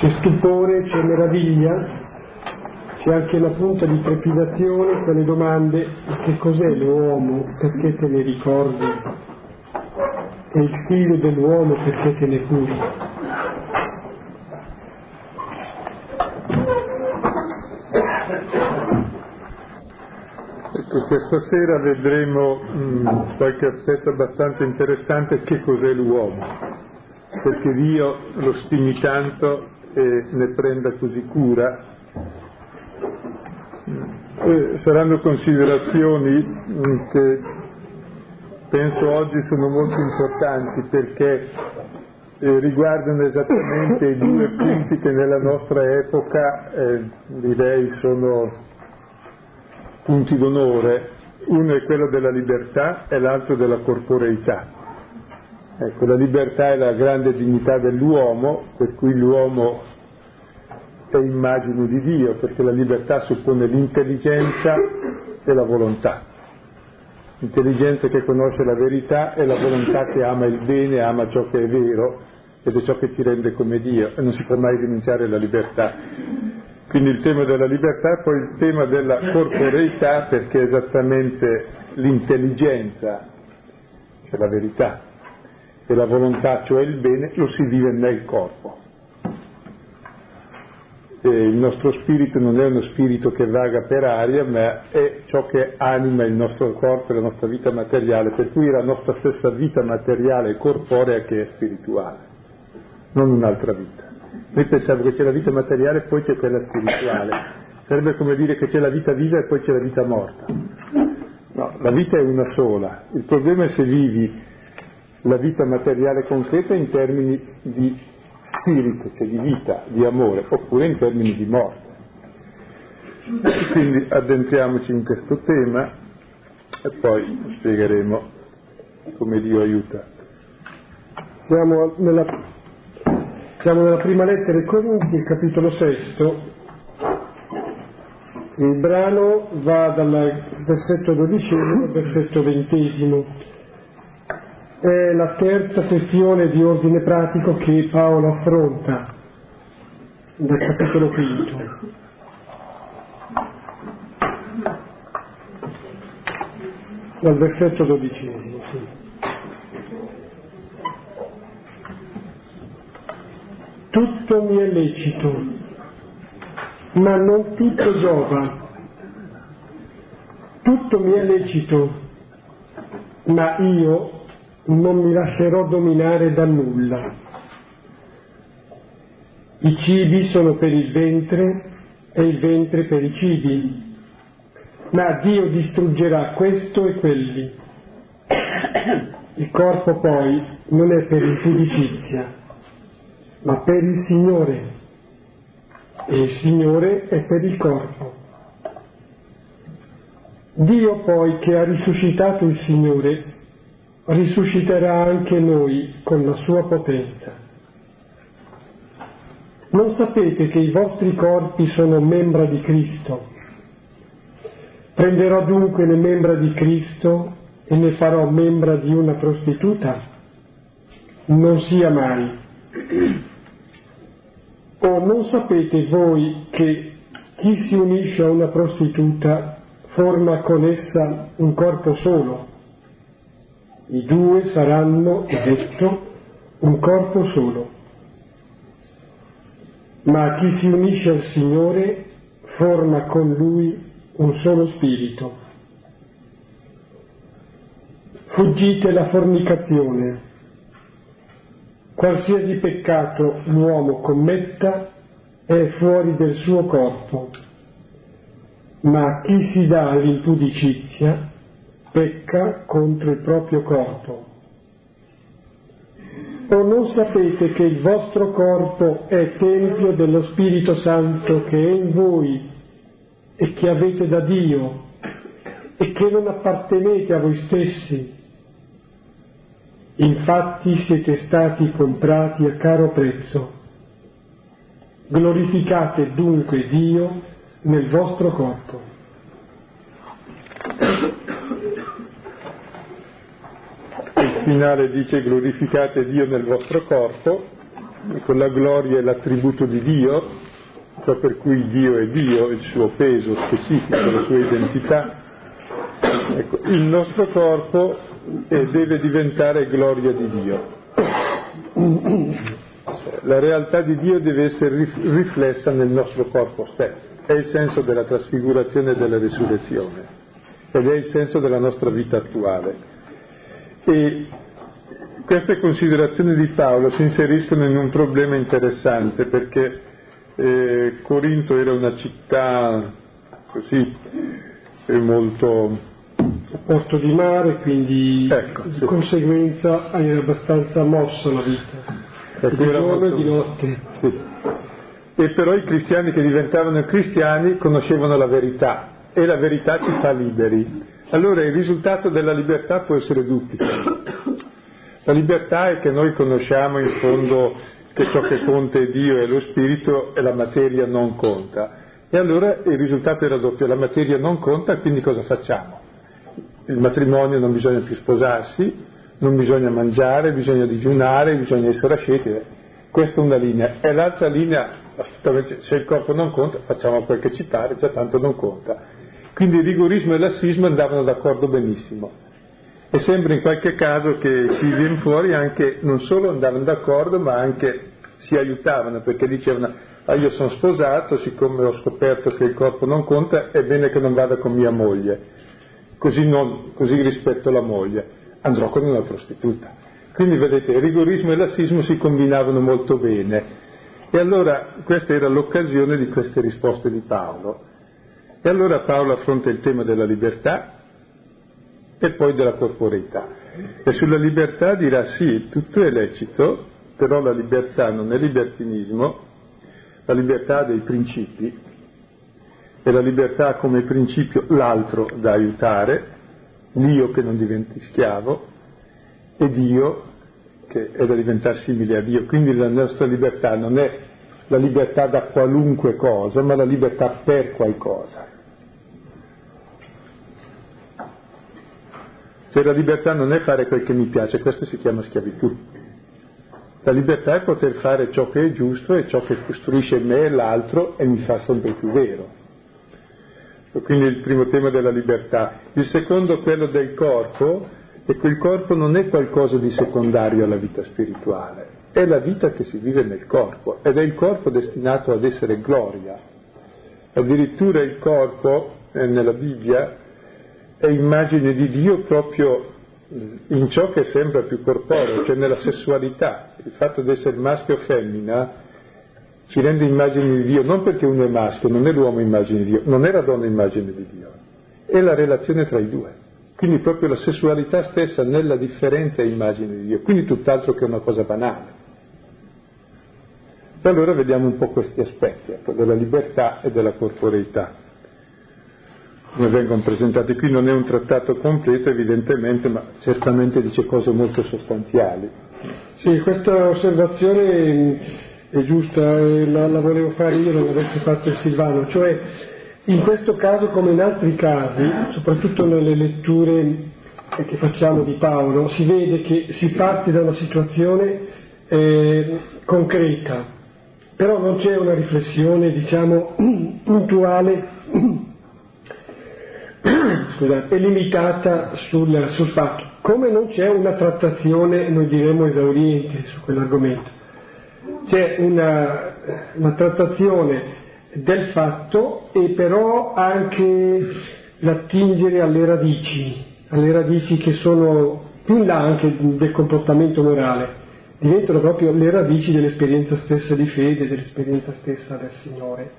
c'è stupore, c'è meraviglia, c'è anche una punta di trepidazione per le domande che cos'è l'uomo, perché te ne ricordi? E il figlio dell'uomo perché te ne curi? Ecco, questa sera vedremo mh, mm, qualche aspetto abbastanza interessante che cos'è l'uomo, perché Dio lo stimi tanto e ne prenda così cura eh, saranno considerazioni che penso oggi sono molto importanti perché eh, riguardano esattamente i due punti che nella nostra epoca eh, direi sono punti d'onore, uno è quello della libertà e l'altro della corporeità. Ecco, la libertà è la grande dignità dell'uomo, per cui l'uomo è immagine di Dio, perché la libertà suppone l'intelligenza e la volontà. L'intelligenza che conosce la verità e la volontà che ama il bene, ama ciò che è vero ed è ciò che ti rende come Dio e non si può mai rinunciare alla libertà. Quindi il tema della libertà, poi il tema della corporeità, perché esattamente l'intelligenza, cioè la verità, e la volontà, cioè il bene, lo si vive nel corpo eh, il nostro spirito non è uno spirito che vaga per aria, ma è ciò che anima il nostro corpo e la nostra vita materiale, per cui è la nostra stessa vita materiale e corporea che è spirituale, non un'altra vita. Noi pensiamo che c'è la vita materiale e poi c'è quella spirituale. Sarebbe come dire che c'è la vita viva e poi c'è la vita morta. No, la vita è una sola. Il problema è se vivi la vita materiale concreta in termini di spirito, cioè di vita, di amore, oppure in termini di morte. Quindi addentriamoci in questo tema e poi spiegheremo come Dio aiuta. Siamo nella, siamo nella prima lettera ai Corinti, capitolo sesto. Il brano va dal versetto dodicesimo al versetto ventesimo è la terza questione di ordine pratico che Paolo affronta nel capitolo quinto. Dal versetto dodicesimo, sì. Tutto mi è lecito, ma non tutto giova. Tutto mi è lecito, ma io non mi lascerò dominare da nulla. I cibi sono per il ventre e il ventre per i cibi, ma Dio distruggerà questo e quelli. Il corpo poi non è per impudicizia, ma per il Signore, e il Signore è per il corpo. Dio poi che ha risuscitato il Signore risusciterà anche noi con la sua potenza. Non sapete che i vostri corpi sono membra di Cristo? Prenderò dunque le membra di Cristo e ne farò membra di una prostituta? Non sia mai. O non sapete voi che chi si unisce a una prostituta forma con essa un corpo solo? I due saranno, è detto, un corpo solo. Ma chi si unisce al Signore forma con Lui un solo spirito. Fuggite la fornicazione. Qualsiasi peccato l'uomo commetta è fuori del suo corpo, ma chi si dà all'impudicizia pecca contro il proprio corpo. O non sapete che il vostro corpo è tempio dello Spirito Santo che è in voi e che avete da Dio e che non appartenete a voi stessi? Infatti siete stati comprati a caro prezzo. Glorificate dunque Dio nel vostro corpo. il finale dice glorificate Dio nel vostro corpo, Ecco, la gloria è l'attributo di Dio, ciò per cui Dio è Dio, il suo peso specifico, la sua identità. Ecco, il nostro corpo eh, deve diventare gloria di Dio. La realtà di Dio deve essere riflessa nel nostro corpo stesso. È il senso della trasfigurazione e della risurrezione ed è il senso della nostra vita attuale. E queste considerazioni di Paolo si inseriscono in un problema interessante perché eh, Corinto era una città così eh, molto porto di mare, quindi ecco, di sì. conseguenza era abbastanza mossa la vita, ecco, di giorno e di notte. Sì. E però i cristiani che diventavano cristiani conoscevano la verità e la verità ci fa liberi. Allora il risultato della libertà può essere duplice. La libertà è che noi conosciamo in fondo che ciò che conta è Dio e lo Spirito e la materia non conta. E allora il risultato era doppio, la materia non conta, quindi cosa facciamo? Il matrimonio non bisogna più sposarsi, non bisogna mangiare, bisogna digiunare, bisogna essere asceti. Questa è una linea. E l'altra linea, se il corpo non conta, facciamo quel che ci pare, già tanto non conta. Quindi il rigorismo e l'assismo andavano d'accordo benissimo. E sembra in qualche caso che ci viene fuori anche, non solo andavano d'accordo, ma anche si aiutavano, perché dicevano, ah, io sono sposato, siccome ho scoperto che il corpo non conta, è bene che non vada con mia moglie, così, non, così rispetto la moglie, andrò con una prostituta. Quindi vedete, il rigorismo e l'assismo si combinavano molto bene. E allora questa era l'occasione di queste risposte di Paolo. E allora Paolo affronta il tema della libertà e poi della corporeità. E sulla libertà dirà sì, tutto è lecito, però la libertà non è libertinismo, la libertà dei principi e la libertà come principio l'altro da aiutare, l'io che non diventi schiavo e Dio che è da diventare simile a Dio. Quindi la nostra libertà non è la libertà da qualunque cosa, ma la libertà per qualcosa. Cioè la libertà non è fare quel che mi piace, questo si chiama schiavitù. La libertà è poter fare ciò che è giusto e ciò che costruisce me e l'altro e mi fa sempre più vero. Quindi il primo tema della libertà. Il secondo, quello del corpo, e quel corpo non è qualcosa di secondario alla vita spirituale, è la vita che si vive nel corpo ed è il corpo destinato ad essere gloria. Addirittura il corpo, eh, nella Bibbia, è immagine di Dio proprio in ciò che sembra più corporeo, cioè nella sessualità. Il fatto di essere maschio o femmina ci rende immagine di Dio, non perché uno è maschio, non è l'uomo immagine di Dio, non è la donna immagine di Dio, è la relazione tra i due. Quindi proprio la sessualità stessa nella differente immagine di Dio, quindi tutt'altro che una cosa banale. E allora vediamo un po' questi aspetti, ecco, della libertà e della corporeità come vengono presentati qui, non è un trattato completo evidentemente, ma certamente dice cose molto sostanziali. Sì, questa osservazione è giusta, la, la volevo fare io, non l'avesse fatto il Silvano, cioè in questo caso come in altri casi, soprattutto nelle letture che facciamo di Paolo, si vede che si parte da una situazione eh, concreta, però non c'è una riflessione, diciamo, puntuale scusate, è limitata sul, sul, fatto, come non c'è una trattazione, noi diremmo esauriente su quell'argomento, c'è una, una trattazione del fatto e però anche l'attingere alle radici, alle radici che sono più in là anche del comportamento morale, diventano proprio le radici dell'esperienza stessa di fede, dell'esperienza stessa del Signore.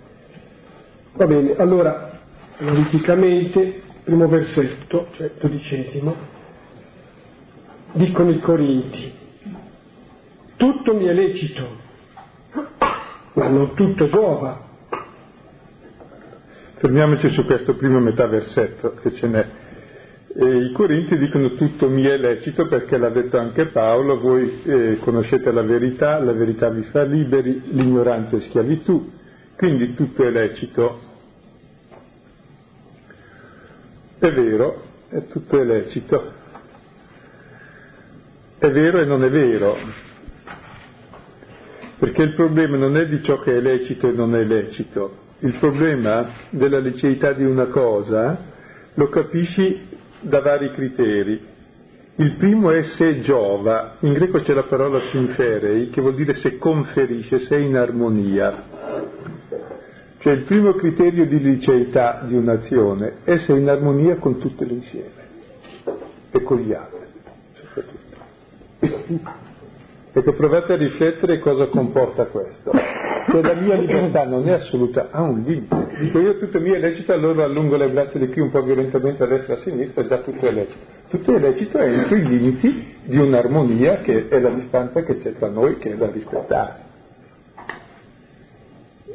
Va bene, allora analiticamente, primo versetto, cioè dodicesimo, dicono i Corinti, tutto mi è lecito, ma non tutto giova. Fermiamoci su questo primo metà versetto che ce n'è. E I Corinti dicono tutto mi è lecito perché l'ha detto anche Paolo, voi eh, conoscete la verità, la verità vi fa liberi, l'ignoranza è schiavitù, quindi tutto è lecito, È vero, è tutto lecito. È vero e non è vero. perché il problema non è di ciò che è lecito e non è lecito, il problema della liceità di una cosa lo capisci da vari criteri. Il primo è se giova, in greco c'è la parola sinferei, che vuol dire se conferisce, se è in armonia. Cioè il primo criterio di liceità di un'azione è se è in armonia con tutto l'insieme e con gli altri, soprattutto. Ecco, provate a riflettere cosa comporta questo. Cioè la mia libertà non è assoluta, ha un limite. Dico io tutto mio è lecito, allora allungo le braccia di qui un po' violentemente a destra e a sinistra, già tutto è lecito. Tutto è lecito entro i limiti di un'armonia che è la distanza che c'è tra noi, che è da rispettare.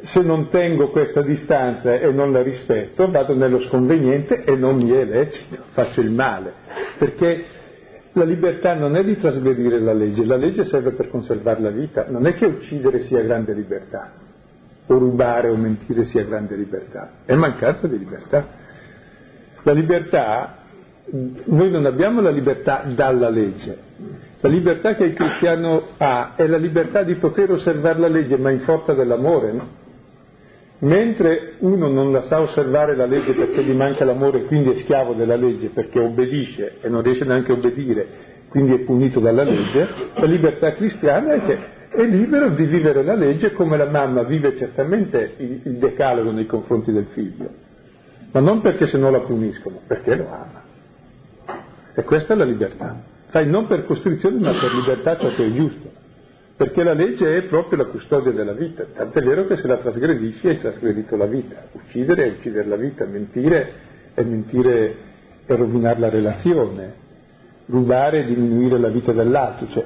Se non tengo questa distanza e non la rispetto, vado nello sconveniente e non mi è lecito, faccio il male. Perché la libertà non è di trasgredire la legge, la legge serve per conservare la vita, non è che uccidere sia grande libertà, o rubare o mentire sia grande libertà, è mancanza di libertà. La libertà, noi non abbiamo la libertà dalla legge, la libertà che il cristiano ha è la libertà di poter osservare la legge, ma in forza dell'amore, no? Mentre uno non la sa osservare la legge perché gli manca l'amore e quindi è schiavo della legge perché obbedisce e non riesce neanche a obbedire, quindi è punito dalla legge, la libertà cristiana è che è libero di vivere la legge come la mamma vive certamente il, decalogo nei confronti del figlio, ma non perché se no la puniscono, perché lo ama. E questa è la libertà. Fai non per costrizione ma per libertà ciò che è giusto perché la legge è proprio la custodia della vita, tant'è vero che se la trasgredisci hai trasgredito la vita, uccidere è uccidere la vita, mentire è mentire e rovinare la relazione, rubare è diminuire la vita dell'altro, cioè,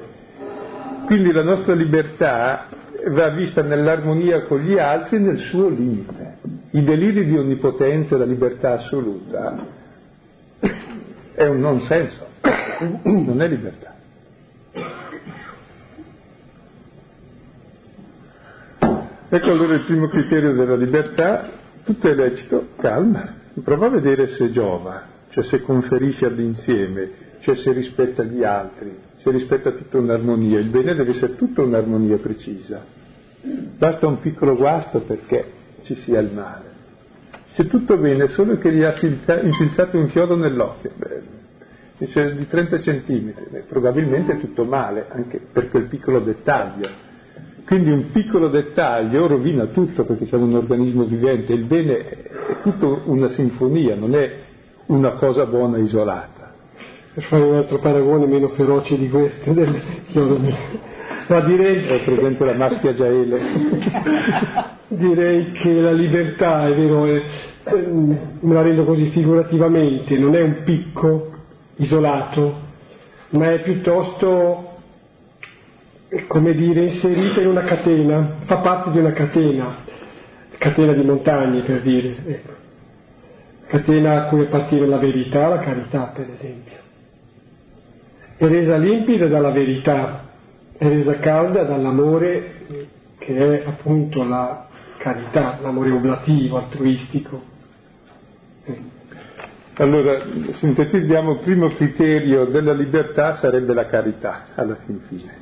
quindi la nostra libertà va vista nell'armonia con gli altri nel suo limite. I deliri di onnipotenza e la libertà assoluta è un non senso, non è libertà. Ecco allora il primo criterio della libertà, tutto è lecito, calma, prova a vedere se giova, cioè se conferisce all'insieme, cioè se rispetta gli altri, se rispetta tutta un'armonia, il bene deve essere tutta un'armonia precisa. Basta un piccolo guasto perché ci sia il male. Se tutto bene, solo che gli ha infilzato un chiodo nell'occhio, beh, di 30 centimetri, probabilmente è tutto male, anche per quel piccolo dettaglio quindi un piccolo dettaglio rovina tutto perché siamo un organismo vivente, il bene è tutta una sinfonia, non è una cosa buona isolata. Per fare un altro paragone meno feroce di questo, del... ma direi... È presente la maschia Giaele. direi che la libertà, è vero, è, me la rendo così figurativamente, non è un picco isolato, ma è piuttosto come dire, inserita in una catena, fa parte di una catena, catena di montagne per dire, ecco. catena a cui appartiene la verità, la carità per esempio. È resa limpida dalla verità, è resa calda dall'amore che è appunto la carità, l'amore oblativo, altruistico. Allora, sintetizziamo, il primo criterio della libertà sarebbe la carità, alla fin fine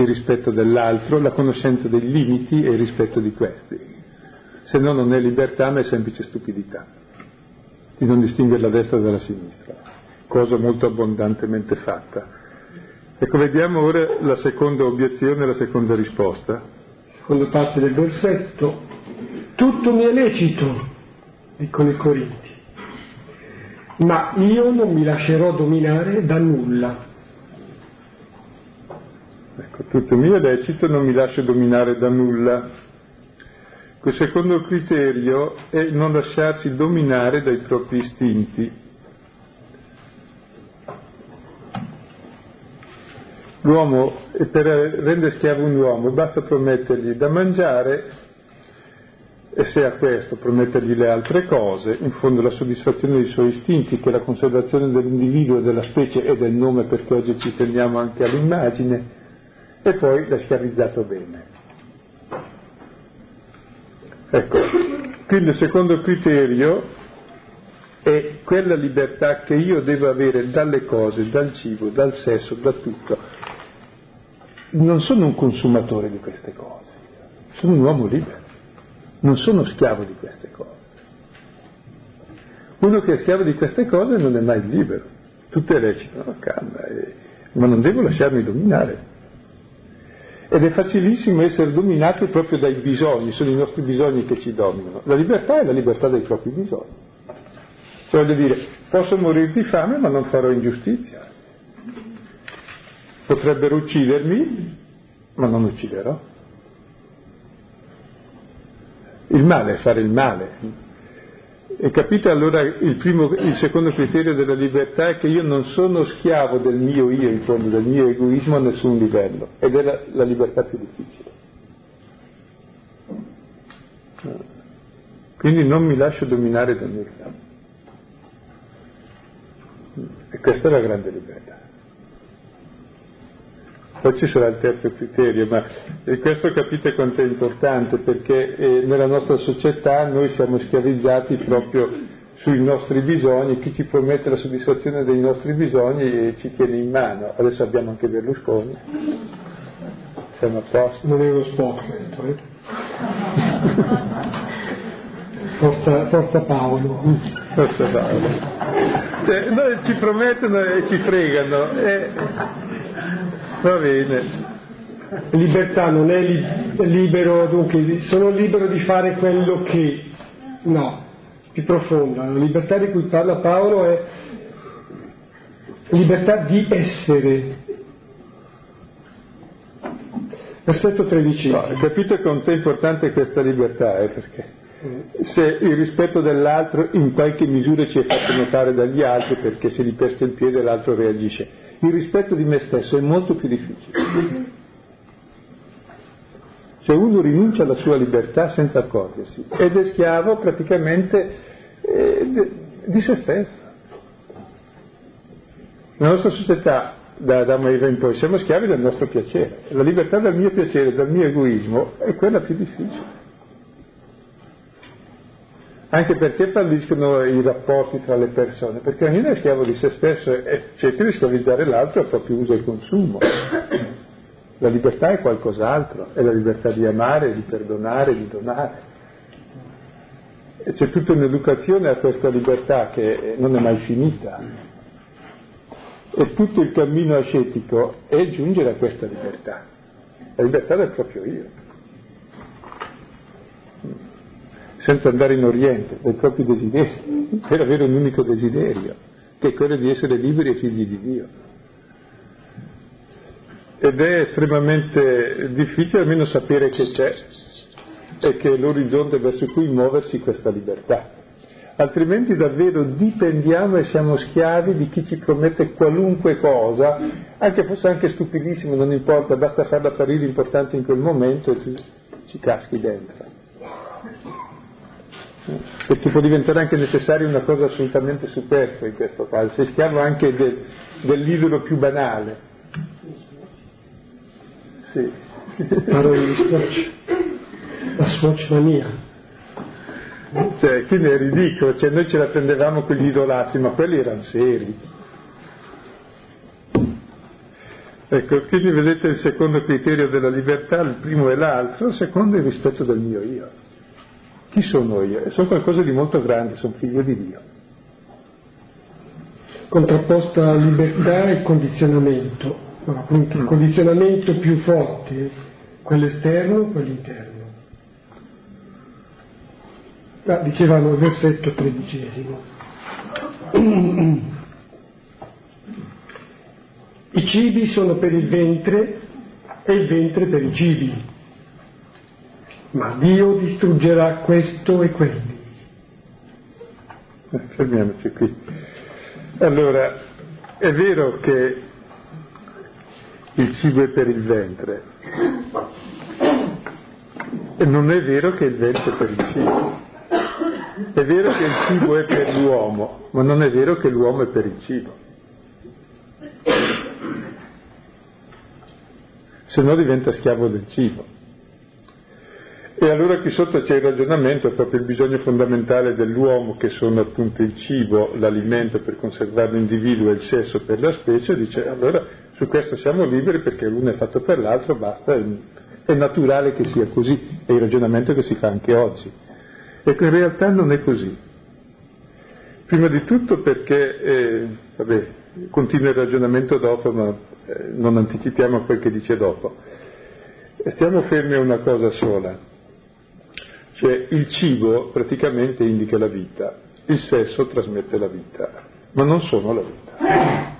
il rispetto dell'altro, la conoscenza dei limiti e il rispetto di questi. Se no non è libertà ma è semplice stupidità, di non distinguere la destra dalla sinistra, cosa molto abbondantemente fatta. Ecco, vediamo ora la seconda obiezione e la seconda risposta. Seconda parte del versetto, tutto mi è lecito, dicono i Corinti, ma io non mi lascerò dominare da nulla Ecco, tutto mio lecito, non mi lascio dominare da nulla. Il secondo criterio è non lasciarsi dominare dai propri istinti. L'uomo, per rendere schiavo un uomo, basta promettergli da mangiare e se a questo promettergli le altre cose, in fondo la soddisfazione dei suoi istinti, che è la conservazione dell'individuo e della specie e del nome perché oggi ci teniamo anche all'immagine, e poi l'ha schiavizzato bene. Ecco, quindi il secondo criterio è quella libertà che io devo avere dalle cose, dal cibo, dal sesso, da tutto. non sono un consumatore di queste cose, sono un uomo libero, non sono schiavo di queste cose. Uno che è schiavo di queste cose non è mai libero, tutte recitano, calma, eh, ma non devo lasciarmi dominare. Ed è facilissimo essere dominati proprio dai bisogni, sono i nostri bisogni che ci dominano. La libertà è la libertà dei propri bisogni. Cioè voglio dire, posso morire di fame ma non farò ingiustizia. Potrebbero uccidermi, ma non ucciderò. Il male è fare il male. E capite allora il, primo, il secondo criterio della libertà è che io non sono schiavo del mio io, in fondo, del mio egoismo a nessun livello, ed è la, la libertà più difficile. Quindi non mi lascio dominare da nulla. E questa è la grande libertà. Poi ci sarà il terzo criterio, ma questo capite quanto è importante perché eh, nella nostra società noi siamo schiavizzati proprio sui nostri bisogni, chi ci promette la soddisfazione dei nostri bisogni ci tiene in mano. Adesso abbiamo anche Berlusconi, siamo a posto. Uno sport questo, eh? Forza, forza Paolo. Forza Paolo. Cioè, noi ci promettono e ci fregano. E Va bene. Libertà non è li- libero, dunque, sono libero di fare quello che... No, più profonda. La libertà di cui parla Paolo è libertà di essere. Versetto 13. No, capite quanto è importante questa libertà, eh, perché se il rispetto dell'altro in qualche misura ci è fatto notare dagli altri perché se gli pesca il piede l'altro reagisce il rispetto di me stesso è molto più difficile. Cioè uno rinuncia alla sua libertà senza accorgersi ed è schiavo praticamente eh, di se stesso. Nella nostra società, da Adamo e Eva in poi, siamo schiavi del nostro piacere. La libertà dal mio piacere, dal mio egoismo, è quella più difficile anche perché falliscono i rapporti tra le persone, perché ognuno è schiavo di se stesso e cerca di schiavizzare l'altro a proprio uso e consumo. La libertà è qualcos'altro, è la libertà di amare, di perdonare, di donare. E c'è tutta un'educazione a questa libertà che non è mai finita. E tutto il cammino ascetico è giungere a questa libertà, la libertà del proprio io. Senza andare in Oriente, dai propri desideri, per avere un unico desiderio, che è quello di essere liberi e figli di Dio. Ed è estremamente difficile almeno sapere che c'è e che è l'orizzonte verso cui muoversi questa libertà. Altrimenti davvero dipendiamo e siamo schiavi di chi ci promette qualunque cosa, anche fosse anche stupidissimo, non importa, basta farla apparire importante in quel momento e tu ci caschi dentro perché può diventare anche necessaria una cosa assolutamente superflua in questo caso, sei schiavo anche del, dell'idolo più banale. Sì. Parlo di swatch, la swatch mania. Cioè, quindi è ridicolo, cioè, noi ce la prendevamo con gli idolati, ma quelli erano seri. Ecco, quindi vedete il secondo criterio della libertà, il primo è l'altro, il secondo è il rispetto del mio io. Chi sono io? Sono qualcosa di molto grande, sono figlio di Dio. Contrapposta a libertà e condizionamento, no, appunto il condizionamento più forte, quello esterno, quello interno. Ah, dicevamo il versetto tredicesimo. I cibi sono per il ventre e il ventre per i cibi ma Dio distruggerà questo e quelli. Eh, fermiamoci qui. Allora, è vero che il cibo è per il ventre, e non è vero che il ventre è per il cibo. È vero che il cibo è per l'uomo, ma non è vero che l'uomo è per il cibo. Se no diventa schiavo del cibo. E allora qui sotto c'è il ragionamento, proprio il bisogno fondamentale dell'uomo, che sono appunto il cibo, l'alimento per conservare l'individuo e il sesso per la specie, dice allora Su questo siamo liberi perché l'uno è fatto per l'altro, basta, è naturale che sia così, è il ragionamento che si fa anche oggi. Ecco, in realtà non è così. Prima di tutto perché, eh, vabbè, continua il ragionamento dopo, ma eh, non anticipiamo quel che dice dopo. Stiamo fermi a una cosa sola, cioè il cibo praticamente indica la vita, il sesso trasmette la vita, ma non sono la vita.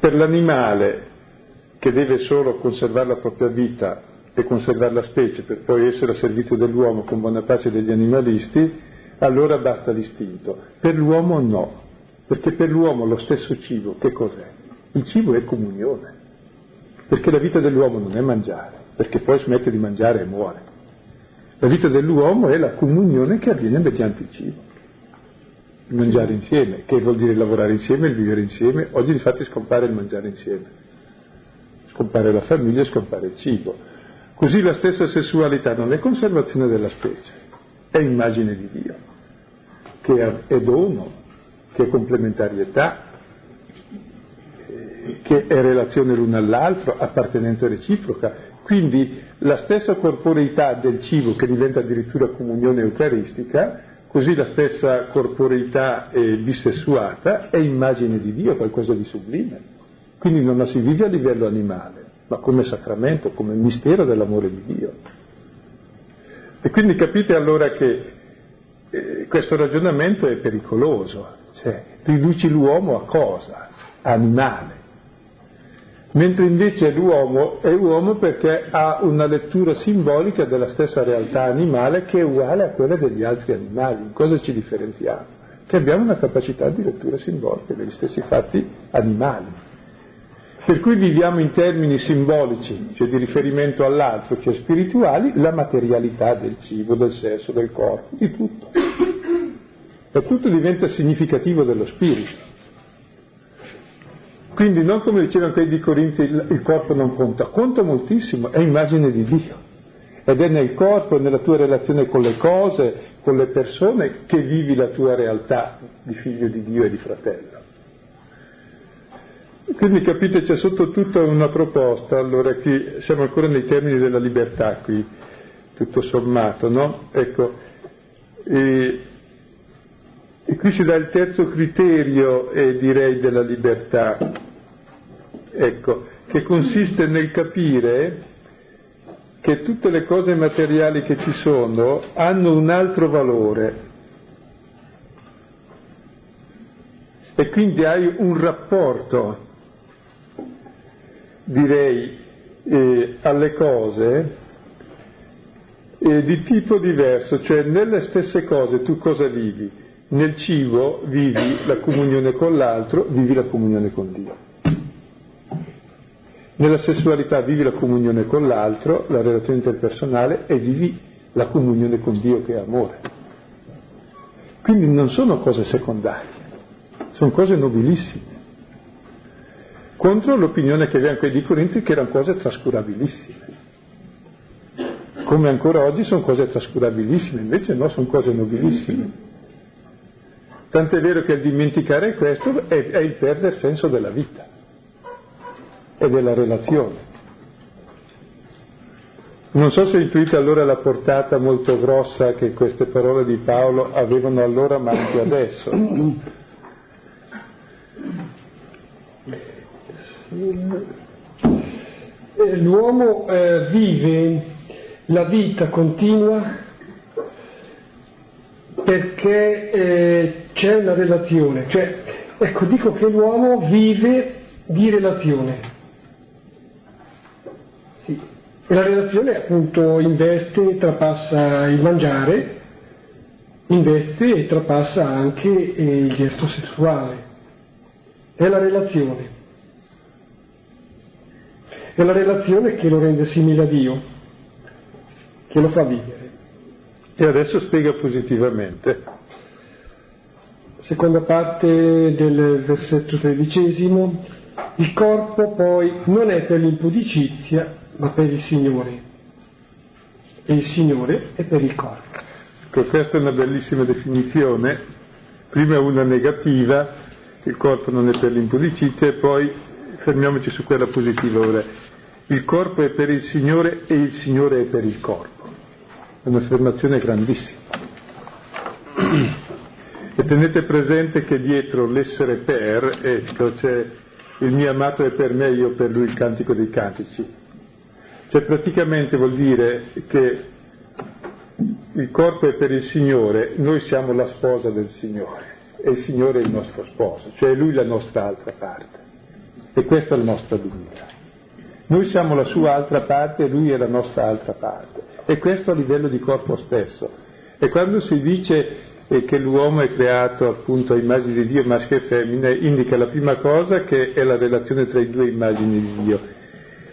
Per l'animale che deve solo conservare la propria vita e conservare la specie per poi essere a servizio dell'uomo con buona pace degli animalisti, allora basta l'istinto. Per l'uomo no, perché per l'uomo lo stesso cibo che cos'è? Il cibo è comunione, perché la vita dell'uomo non è mangiare, perché poi smette di mangiare e muore. La vita dell'uomo è la comunione che avviene mediante il cibo. Il mangiare insieme, che vuol dire lavorare insieme, il vivere insieme. Oggi infatti scompare il mangiare insieme. Scompare la famiglia, scompare il cibo. Così la stessa sessualità non è conservazione della specie, è immagine di Dio, che è dono, che è complementarietà, che è relazione l'uno all'altro, appartenenza reciproca. Quindi la stessa corporeità del cibo che diventa addirittura comunione eucaristica, così la stessa corporeità eh, bisessuata è immagine di Dio, qualcosa di sublime. Quindi non la si vive a livello animale, ma come sacramento, come mistero dell'amore di Dio. E quindi capite allora che eh, questo ragionamento è pericoloso, cioè riduci l'uomo a cosa? Animale mentre invece l'uomo è uomo perché ha una lettura simbolica della stessa realtà animale che è uguale a quella degli altri animali. In cosa ci differenziamo? Che abbiamo una capacità di lettura simbolica degli stessi fatti animali. Per cui viviamo in termini simbolici, cioè di riferimento all'altro, cioè spirituali, la materialità del cibo, del sesso, del corpo, di tutto. E tutto diventa significativo dello spirito. Quindi non come dicevano quelli di Corinti il corpo non conta, conta moltissimo, è immagine di Dio. Ed è nel corpo, nella tua relazione con le cose, con le persone, che vivi la tua realtà di figlio di Dio e di fratello. Quindi capite, c'è sotto tutta una proposta, allora qui siamo ancora nei termini della libertà qui, tutto sommato, no? Ecco, e, e qui si dà il terzo criterio, eh, direi, della libertà, ecco, che consiste nel capire che tutte le cose materiali che ci sono hanno un altro valore. E quindi hai un rapporto, direi, eh, alle cose eh, di tipo diverso, cioè nelle stesse cose tu cosa vivi? Nel cibo vivi la comunione con l'altro, vivi la comunione con Dio. Nella sessualità vivi la comunione con l'altro, la relazione interpersonale e vivi la comunione con Dio che è amore. Quindi non sono cose secondarie, sono cose nobilissime. Contro l'opinione che avevano quelli di Corinti che erano cose trascurabilissime. Come ancora oggi sono cose trascurabilissime, invece no, sono cose nobilissime. Tant'è vero che il dimenticare questo è, è il perdere senso della vita e della relazione. Non so se intuite allora la portata molto grossa che queste parole di Paolo avevano allora ma anche adesso. L'uomo eh, vive la vita continua perché eh, c'è una relazione, cioè, ecco, dico che l'uomo vive di relazione. Sì. E la relazione appunto investe, trapassa il mangiare, investe e trapassa anche eh, il gesto sessuale. È la relazione. È la relazione che lo rende simile a Dio, che lo fa vivere. E adesso spiega positivamente. Seconda parte del versetto tredicesimo, il corpo poi non è per l'impudicizia, ma per il Signore. E il Signore è per il corpo. Ecco, questa è una bellissima definizione, prima una negativa il corpo non è per l'impudicizia e poi fermiamoci su quella positiva ora. Il corpo è per il Signore e il Signore è per il corpo. È un'affermazione grandissima. E tenete presente che dietro l'essere per, ecco, c'è il mio amato è per me, io per lui il cantico dei cantici. Cioè praticamente vuol dire che il corpo è per il Signore, noi siamo la sposa del Signore e il Signore è il nostro sposo, cioè lui la nostra altra parte. E questa è la nostra dignità. Noi siamo la sua altra parte e lui è la nostra altra parte. E questo a livello di corpo stesso. E quando si dice e che l'uomo è creato appunto a immagine di Dio, maschio e femmina, indica la prima cosa che è la relazione tra i due immagini di Dio.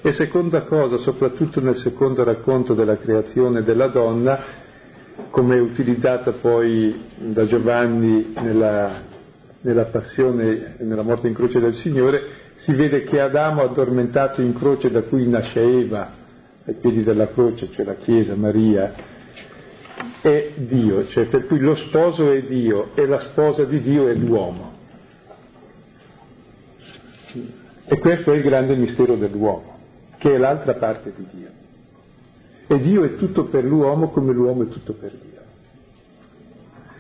E seconda cosa, soprattutto nel secondo racconto della creazione della donna, come utilizzata poi da Giovanni nella, nella passione e nella morte in croce del Signore, si vede che Adamo addormentato in croce da cui nasce Eva, ai piedi della croce, cioè la Chiesa, Maria, è Dio, cioè per cui lo sposo è Dio e la sposa di Dio è l'uomo. E questo è il grande mistero dell'uomo, che è l'altra parte di Dio. E Dio è tutto per l'uomo come l'uomo è tutto per Dio.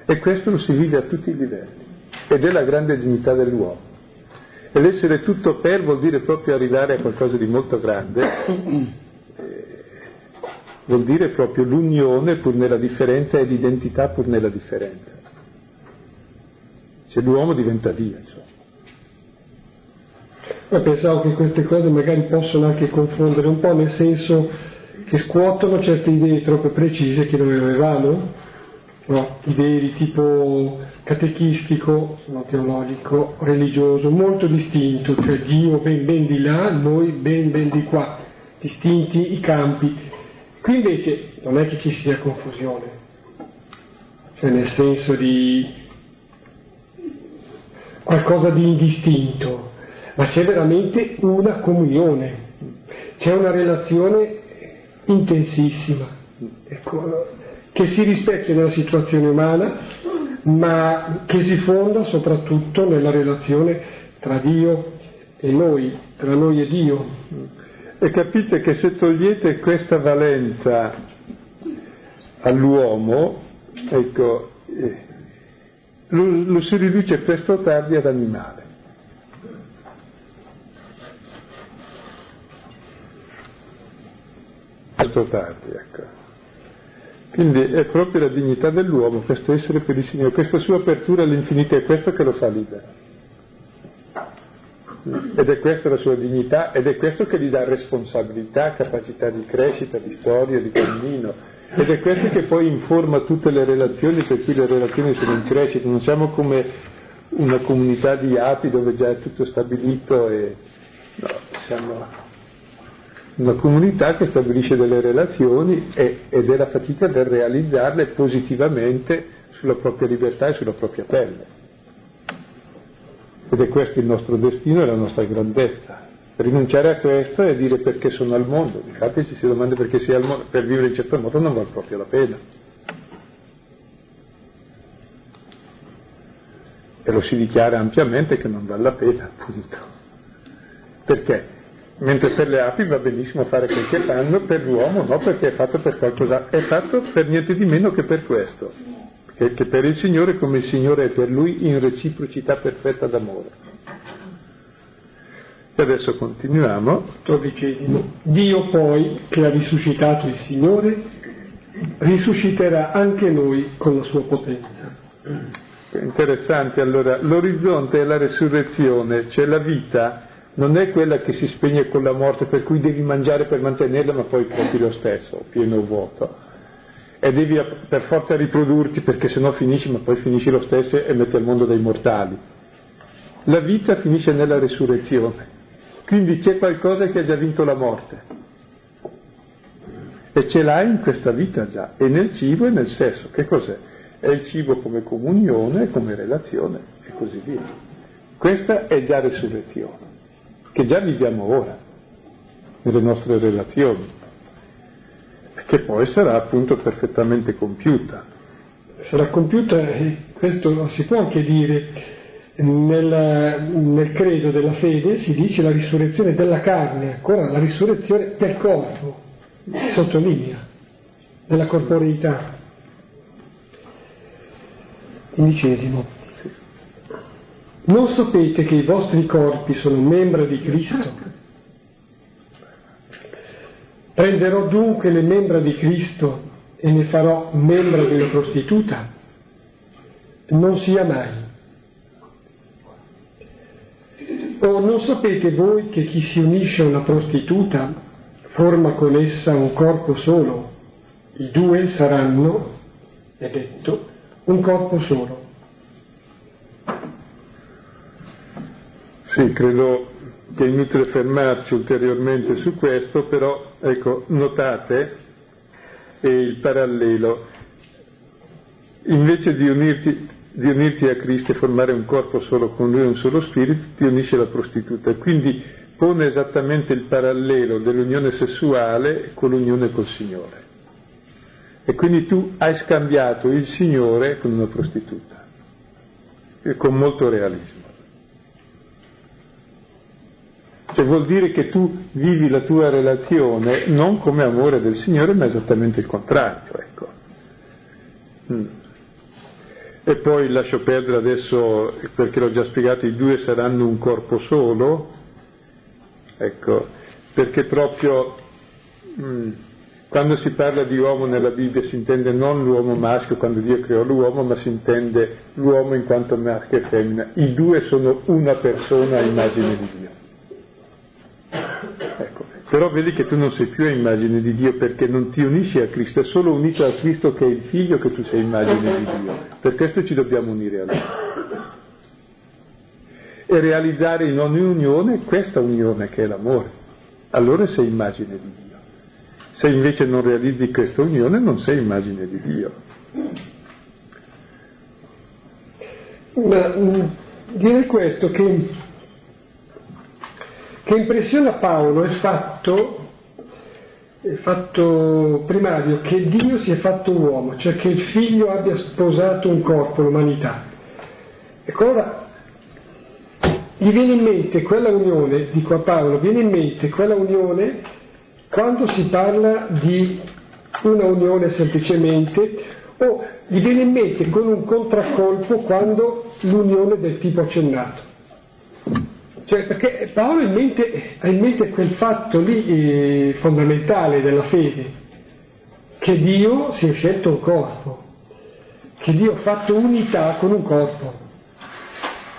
E questo lo si vive a tutti i livelli ed è la grande dignità dell'uomo. E l'essere tutto per vuol dire proprio arrivare a qualcosa di molto grande vuol dire proprio l'unione pur nella differenza e l'identità pur nella differenza. Cioè l'uomo diventa Dio, insomma. Ma pensavo che queste cose magari possono anche confondere un po', nel senso che scuotono certe idee troppo precise che noi avevamo, no? idee di tipo catechistico, no, teologico, religioso, molto distinto, cioè Dio ben ben di là, noi ben ben di qua, distinti i campi. Qui invece non è che ci sia confusione, cioè nel senso di qualcosa di indistinto, ma c'è veramente una comunione, c'è una relazione intensissima, ecco, che si rispecchia nella situazione umana, ma che si fonda soprattutto nella relazione tra Dio e noi, tra noi e Dio. E capite che se togliete questa valenza all'uomo, ecco, eh, lo, lo si riduce presto o tardi ad animale. Presto o tardi, ecco. Quindi è proprio la dignità dell'uomo, questo essere per il Signore, questa sua apertura all'infinito, è questo che lo fa libero ed è questa la sua dignità ed è questo che gli dà responsabilità, capacità di crescita, di storia, di cammino ed è questo che poi informa tutte le relazioni per cui le relazioni sono in crescita, non siamo come una comunità di api dove già è tutto stabilito e no, siamo una comunità che stabilisce delle relazioni e, ed è la fatica del realizzarle positivamente sulla propria libertà e sulla propria pelle. Ed è questo il nostro destino e la nostra grandezza. Rinunciare a questo è dire perché sono al mondo. Infatti ci si domanda perché sei al mondo. Per vivere in certo modo non vale proprio la pena. E lo si dichiara ampiamente che non vale la pena, appunto. Perché? Mentre per le api va benissimo fare quel che fanno, per l'uomo no, perché è fatto per qualcosa, è fatto per niente di meno che per questo che, che per il Signore come il Signore è per Lui in reciprocità perfetta d'amore. E adesso continuiamo. Dodicesimo. Dio poi, che ha risuscitato il Signore, risusciterà anche noi con la sua potenza. Interessante, allora, l'orizzonte è la resurrezione, cioè la vita non è quella che si spegne con la morte, per cui devi mangiare per mantenerla, ma poi creppi lo stesso, pieno o vuoto e devi per forza riprodurti perché sennò finisci, ma poi finisci lo stesso e metti al mondo dei mortali. La vita finisce nella resurrezione, quindi c'è qualcosa che ha già vinto la morte. E ce l'hai in questa vita già, e nel cibo e nel sesso. Che cos'è? È il cibo come comunione, come relazione e così via. Questa è già resurrezione, che già viviamo ora, nelle nostre relazioni che poi sarà appunto perfettamente compiuta. Sarà compiuta, questo si può anche dire, nel, nel, credo della fede si dice la risurrezione della carne, ancora la risurrezione del corpo, sottolinea, della corporeità. Undicesimo. Non sapete che i vostri corpi sono membra di Cristo? Prenderò dunque le membra di Cristo e ne farò membra di una prostituta? Non sia mai. O non sapete voi che chi si unisce a una prostituta forma con essa un corpo solo? I due saranno, è detto, un corpo solo. Sì, credo che è inutile fermarci ulteriormente su questo, però ecco, notate il parallelo. Invece di unirti, di unirti a Cristo e formare un corpo solo con Lui, un solo spirito, ti unisci alla prostituta. Quindi pone esattamente il parallelo dell'unione sessuale con l'unione col Signore. E quindi tu hai scambiato il Signore con una prostituta, e con molto realismo. Cioè vuol dire che tu vivi la tua relazione non come amore del Signore, ma esattamente il contrario, ecco. Mm. E poi lascio perdere adesso, perché l'ho già spiegato, i due saranno un corpo solo, ecco, perché proprio mm, quando si parla di uomo nella Bibbia si intende non l'uomo maschio quando Dio creò l'uomo, ma si intende l'uomo in quanto maschio e femmina. I due sono una persona a immagine di Dio. Ecco. Però vedi che tu non sei più a immagine di Dio perché non ti unisci a Cristo, è solo unito a Cristo che è il figlio che tu sei immagine di Dio. Per questo ci dobbiamo unire a Lui. E realizzare in ogni unione questa unione che è l'amore. Allora sei immagine di Dio. Se invece non realizzi questa unione non sei immagine di Dio. Ma, mm, direi questo che che impressiona Paolo è fatto, è fatto primario che Dio si è fatto uomo, cioè che il figlio abbia sposato un corpo, l'umanità. Ecco ora gli viene in mente quella unione, dico a Paolo, viene in mente quella unione quando si parla di una unione semplicemente o gli viene in mente con un contraccolpo quando l'unione del tipo accennato. Cioè, perché Paolo ha in mente, ha in mente quel fatto lì eh, fondamentale della fede, che Dio si è scelto un corpo, che Dio ha fatto unità con un corpo,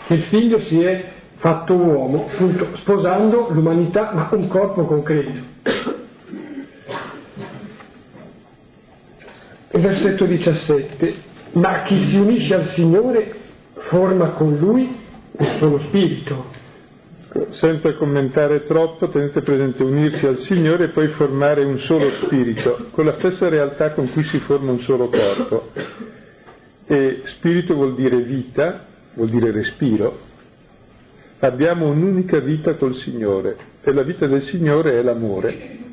che il figlio si è fatto uomo, appunto, sposando l'umanità, ma un corpo concreto. Versetto 17, ma chi si unisce al Signore forma con Lui il suo spirito senza commentare troppo, tenete presente unirsi al Signore e poi formare un solo spirito, con la stessa realtà con cui si forma un solo corpo. E spirito vuol dire vita, vuol dire respiro. Abbiamo un'unica vita col Signore e la vita del Signore è l'amore.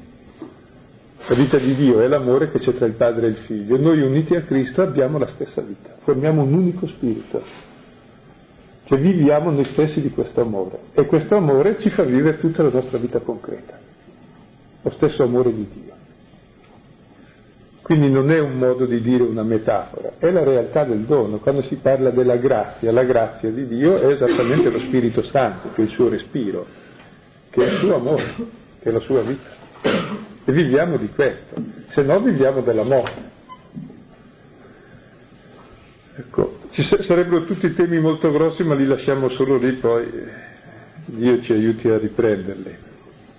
La vita di Dio è l'amore che c'è tra il Padre e il Figlio. Noi uniti a Cristo abbiamo la stessa vita, formiamo un unico spirito. Cioè viviamo noi stessi di questo amore e questo amore ci fa vivere tutta la nostra vita concreta, lo stesso amore di Dio. Quindi non è un modo di dire una metafora, è la realtà del dono. Quando si parla della grazia, la grazia di Dio è esattamente lo Spirito Santo, che è il suo respiro, che è il suo amore, che è la sua vita. E viviamo di questo, se no viviamo della morte. Ecco, ci sarebbero tutti temi molto grossi, ma li lasciamo solo lì, poi Dio ci aiuti a riprenderli.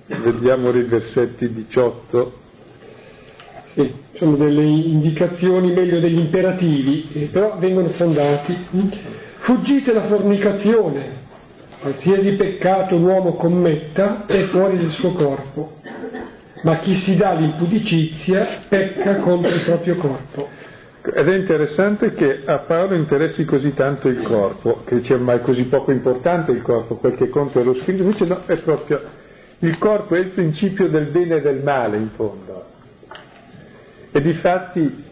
Vediamo i versetti 18. Sì, sono delle indicazioni, meglio degli imperativi, eh, però vengono fondati. Fuggite la fornicazione, qualsiasi peccato l'uomo commetta è fuori del suo corpo, ma chi si dà l'impudicizia pecca contro il proprio corpo. Ed è interessante che a Paolo interessi così tanto il corpo, che dice ma così poco importante il corpo, quel che conta è lo spirito, invece no, è proprio il corpo è il principio del bene e del male in fondo. E difatti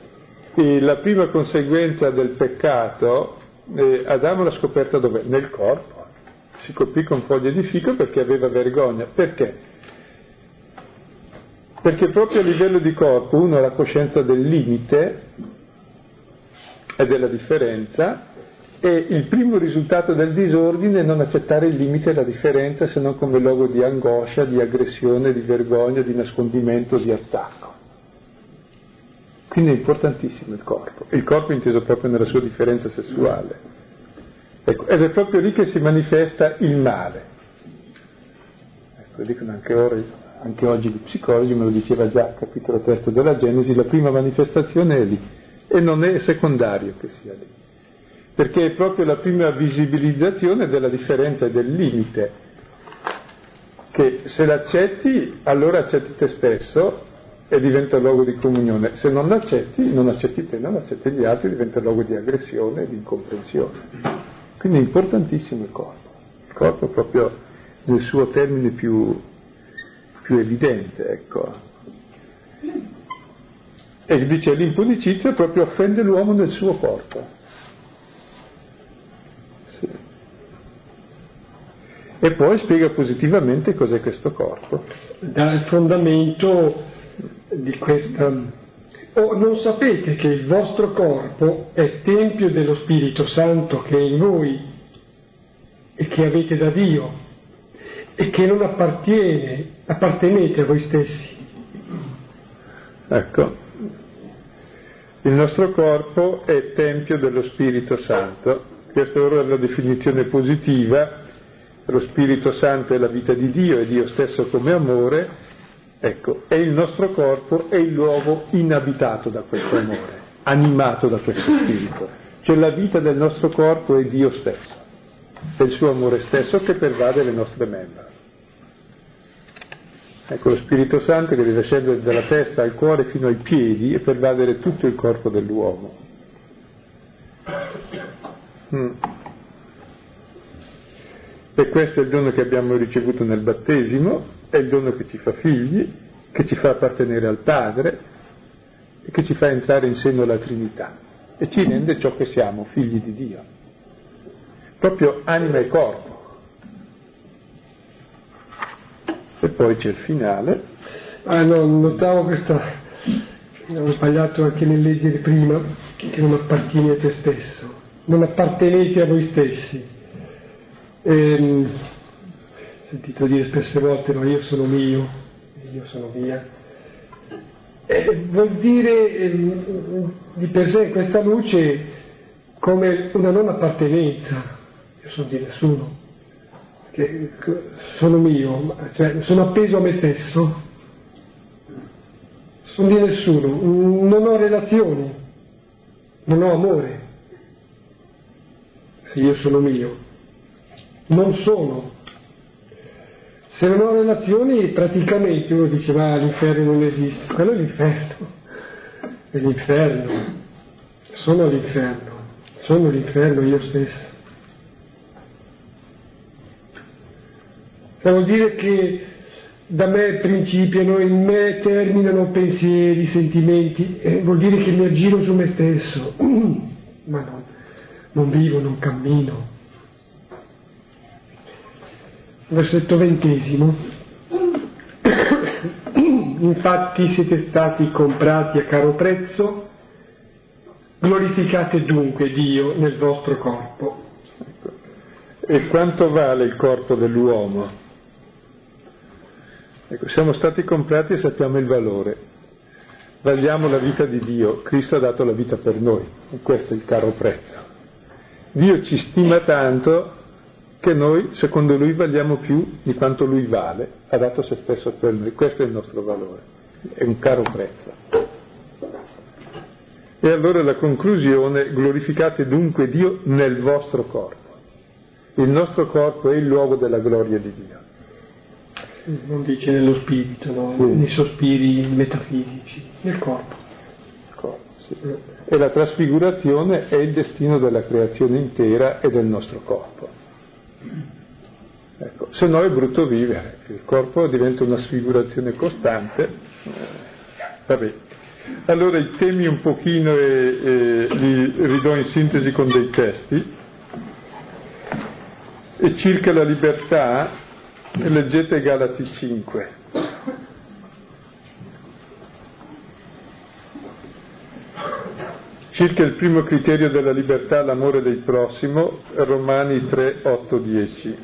eh, la prima conseguenza del peccato eh, Adamo l'ha scoperta dove? Nel corpo. Si coprì con foglie di fico perché aveva vergogna. Perché? Perché proprio a livello di corpo uno ha la coscienza del limite e della differenza e il primo risultato del disordine è non accettare il limite e differenza se non come luogo di angoscia, di aggressione, di vergogna, di nascondimento, di attacco. Quindi è importantissimo il corpo, il corpo inteso proprio nella sua differenza sessuale. Ecco, ed è proprio lì che si manifesta il male. Ecco, dicono anche, ora, anche oggi gli psicologi, me lo diceva già capitolo terzo della Genesi, la prima manifestazione è lì e non è secondario che sia lì, perché è proprio la prima visibilizzazione della differenza e del limite, che se l'accetti allora accetti te stesso e diventa luogo di comunione. Se non l'accetti, non accetti te, non accetti gli altri, diventa luogo di aggressione e di incomprensione. Quindi è importantissimo il corpo, il corpo proprio nel suo termine più, più evidente, ecco. E dice l'impudicizia proprio offende l'uomo nel suo corpo. Sì. E poi spiega positivamente cos'è questo corpo. Dà il fondamento di questa... O non sapete che il vostro corpo è tempio dello Spirito Santo che è in voi e che avete da Dio e che non appartiene, appartenete a voi stessi. Ecco, il nostro corpo è tempio dello Spirito Santo, questa è la definizione positiva, lo Spirito Santo è la vita di Dio, è Dio stesso come amore, Ecco, e il nostro corpo è il luogo inabitato da questo amore, animato da questo spirito. Cioè la vita del nostro corpo è Dio stesso, è il suo amore stesso che pervade le nostre membra. Ecco, lo Spirito Santo che deve scendere dalla testa al cuore fino ai piedi e pervadere tutto il corpo dell'uomo. Mm. E questo è il dono che abbiamo ricevuto nel battesimo, è il dono che ci fa figli, che ci fa appartenere al Padre e che ci fa entrare in seno alla Trinità e ci rende ciò che siamo, figli di Dio, proprio anima e corpo. E poi c'è il finale. Ah no, notavo questa, ho sbagliato anche nel leggere prima, che non appartieni a te stesso, non appartenete a voi stessi. Ehm, sentito dire spesse volte, no, io sono mio, io sono mia. E vuol dire eh, di per sé questa luce come una non appartenenza, io sono di nessuno, che sono mio, cioè sono appeso a me stesso, sono di nessuno, non ho relazioni, non ho amore, se io sono mio, non sono. Se non ho relazioni praticamente uno dice ma l'inferno non esiste, quello è l'inferno, è l'inferno, sono l'inferno, sono l'inferno io stesso. Cioè vuol dire che da me principiano, in me terminano pensieri, sentimenti, eh, vuol dire che mi aggiro su me stesso, ma non, non vivo, non cammino versetto ventesimo. Infatti siete stati comprati a caro prezzo, glorificate dunque Dio nel vostro corpo. E quanto vale il corpo dell'uomo? Ecco, siamo stati comprati e sappiamo il valore. Valiamo la vita di Dio, Cristo ha dato la vita per noi, e questo è il caro prezzo. Dio ci stima tanto che noi, secondo lui, valiamo più di quanto lui vale, ha dato se stesso per noi. Questo è il nostro valore, è un caro prezzo. E allora la conclusione, glorificate dunque Dio nel vostro corpo. Il nostro corpo è il luogo della gloria di Dio. Non dice nello spirito, no? sì. nei sospiri metafisici, nel corpo. corpo sì. E la trasfigurazione è il destino della creazione intera e del nostro corpo. Ecco, se no è brutto vivere, il corpo diventa una sfigurazione costante. Vabbè. Allora i temi un pochino e, e li ridò in sintesi con dei testi. E circa la libertà, leggete Galati 5. Circa il primo criterio della libertà, l'amore del prossimo, Romani 3, 8, 10.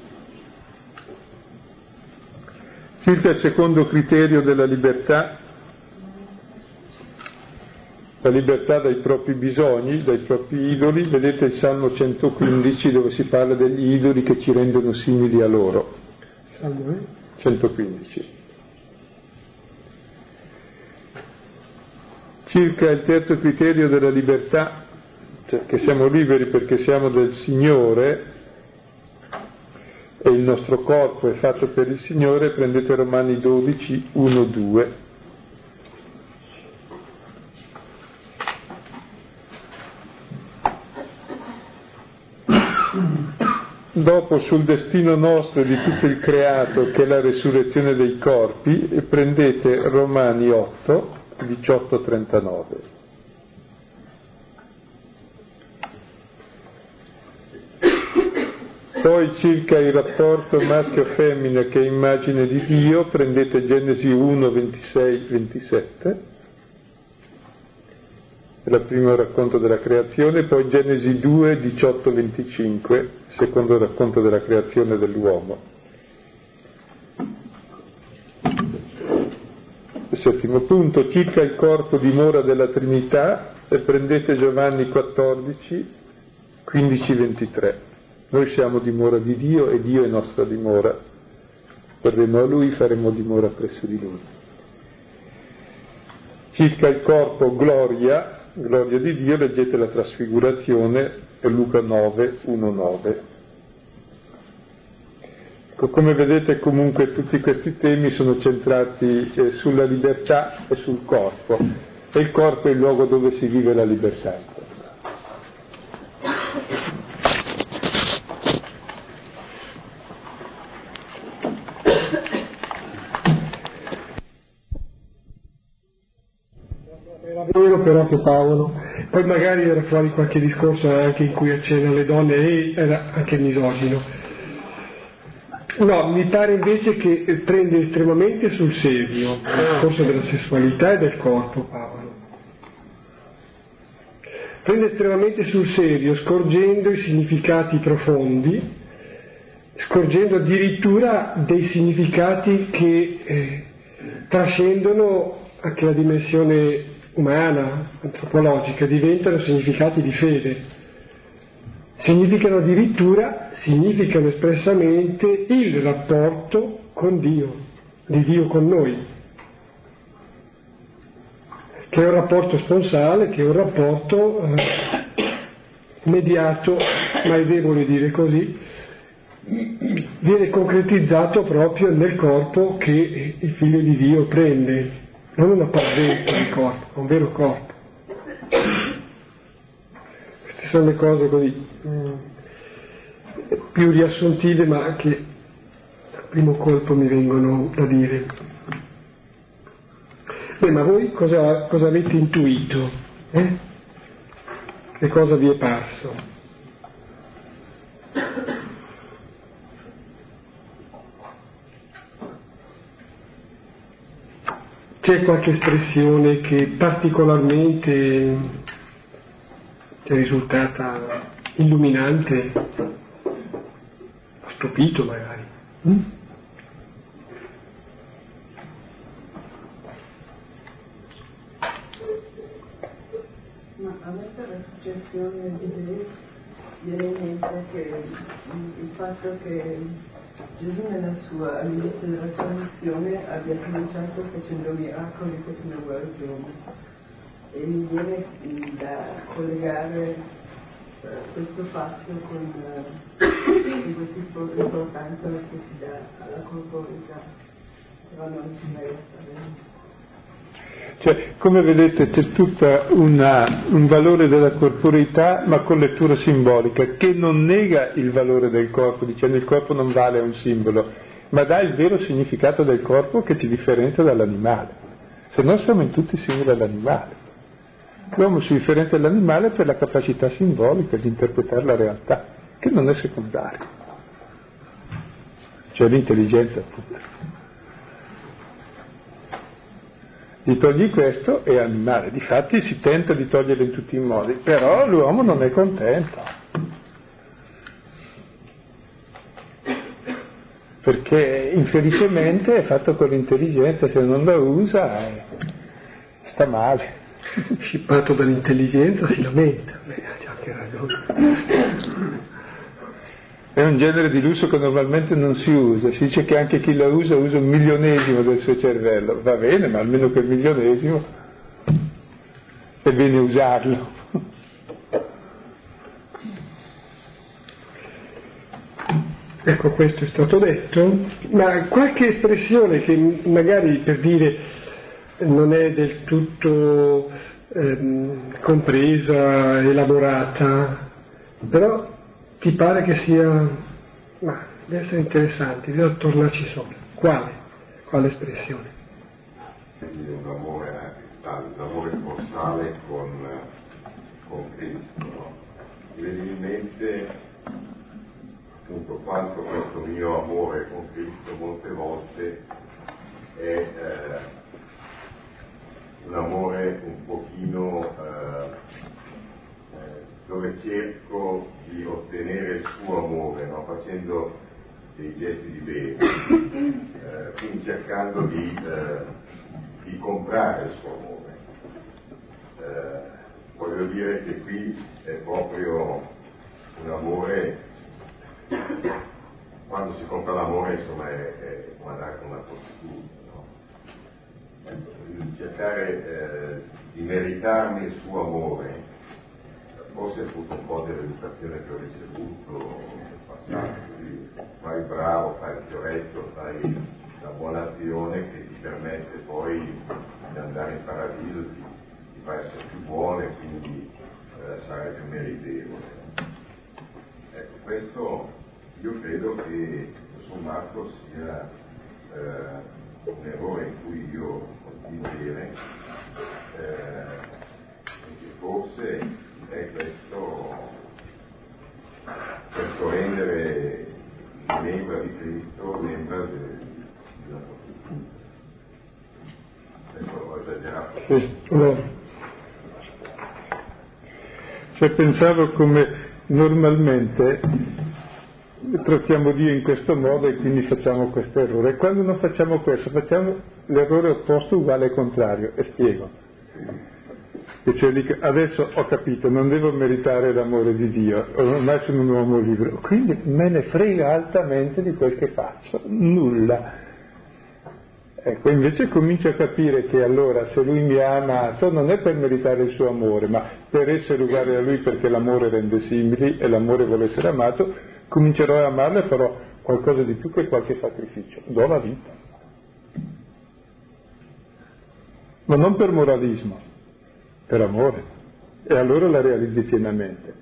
Circa il secondo criterio della libertà, la libertà dai propri bisogni, dai propri idoli, vedete il Salmo 115 dove si parla degli idoli che ci rendono simili a loro. Salmo 115. Eh? Circa il terzo criterio della libertà, cioè che siamo liberi perché siamo del Signore e il nostro corpo è fatto per il Signore, prendete Romani 12, 1, 2. Dopo sul destino nostro e di tutto il creato che è la resurrezione dei corpi, prendete Romani 8, 18-39. Poi circa il rapporto maschio-femmina che è immagine di Dio, prendete Genesi 1, 26-27 il primo racconto della creazione, poi Genesi 2, 18, 25, secondo racconto della creazione dell'uomo. Settimo punto, circa il corpo dimora della Trinità, e prendete Giovanni 14, 15, 23. Noi siamo dimora di Dio e Dio è nostra dimora. Verremo a Lui, faremo dimora presso di Lui. Circa il corpo gloria, gloria di Dio, leggete la trasfigurazione Luca 9, 1, 9. Ecco, come vedete comunque tutti questi temi sono centrati eh, sulla libertà e sul corpo e il corpo è il luogo dove si vive la libertà. Vero però che Paolo, poi magari era fuori qualche discorso anche in cui accenna alle donne e era anche misogino. No, mi pare invece che prende estremamente sul serio il discorso della sessualità e del corpo Paolo. Prende estremamente sul serio, scorgendo i significati profondi, scorgendo addirittura dei significati che eh, trascendono anche la dimensione umana, antropologica, diventano significati di fede. Significano addirittura, significano espressamente il rapporto con Dio, di Dio con noi, che è un rapporto sponsale, che è un rapporto eh, mediato, ma è debole dire così, viene concretizzato proprio nel corpo che il figlio di Dio prende non una parvenza di corpo, un vero corpo. Queste sono le cose così mm, più riassuntive ma che al primo colpo mi vengono da dire. Beh, ma voi cosa, cosa avete intuito? Eh? Che cosa vi è parso? C'è qualche espressione che particolarmente è risultata illuminante, stupito magari? Mm? Ma la suggestione di Dio viene in mente il fatto che Gesù nella sua, all'inizio della sua missione abbia cominciato facendo miracoli, facendo guarigioni e mi viene da collegare eh, questo fatto con eh, questa importanza che si dà alla corporità, però non ci resta. Cioè, come vedete c'è tutto un valore della corporeità, ma con lettura simbolica, che non nega il valore del corpo, dicendo il corpo non vale un simbolo, ma dà il vero significato del corpo che ci differenzia dall'animale. se no siamo in tutti simili all'animale. L'uomo si differenzia dall'animale per la capacità simbolica di interpretare la realtà, che non è secondaria. Cioè l'intelligenza appunto. Gli togli questo è animale, difatti si tenta di toglierlo in tutti i modi, però l'uomo non è contento. Perché infelicemente è fatto con l'intelligenza, se non la usa eh, sta male scippato dall'intelligenza si lamenta, Beh, ha anche ragione. È un genere di lusso che normalmente non si usa, si dice che anche chi la usa usa un milionesimo del suo cervello, va bene, ma almeno quel milionesimo è bene usarlo. Ecco, questo è stato detto, ma qualche espressione che magari per dire non è del tutto ehm, compresa, elaborata, però ti pare che sia, ma deve essere interessante, bisogna tornarci sopra. Quale? Quale espressione? Un amore, un amore postale con, con Cristo. Viene in mente appunto quanto questo mio amore con Cristo molte volte è eh, un amore un pochino eh, dove cerco di ottenere il suo amore, no? facendo dei gesti di bene, eh, quindi cercando di, eh, di, comprare il suo amore. Eh, voglio dire che qui è proprio un amore, quando si compra l'amore insomma è, è come andare con una prostituta cercare eh, di meritarmi il suo amore, forse è tutto un po' dell'educazione che ho ricevuto nel passato, quindi fai bravo, fai il fioretto, fai la buona azione che ti permette poi di andare in paradiso, ti fa essere più buono e quindi eh, sarai più meritevole. Ecco, questo io credo che sommato sia eh, un errore in cui io continuo a dire eh, che forse è questo questo rendere membra di Cristo membra della esagerato. Sì. Cioè pensavo come normalmente trattiamo Dio in questo modo e quindi facciamo questo errore. E quando non facciamo questo, facciamo l'errore opposto uguale al contrario. E spiego. E cioè dico, adesso ho capito, non devo meritare l'amore di Dio, ormai sono un uomo libero, quindi me ne frega altamente di quel che faccio, nulla. Ecco, invece comincio a capire che allora se lui mi ha amato non è per meritare il suo amore, ma per essere uguale a lui perché l'amore rende simili e l'amore vuole essere amato, comincerò a amarlo e farò qualcosa di più che qualche sacrificio, do la vita. Ma non per moralismo, per amore. E allora la realizzi pienamente.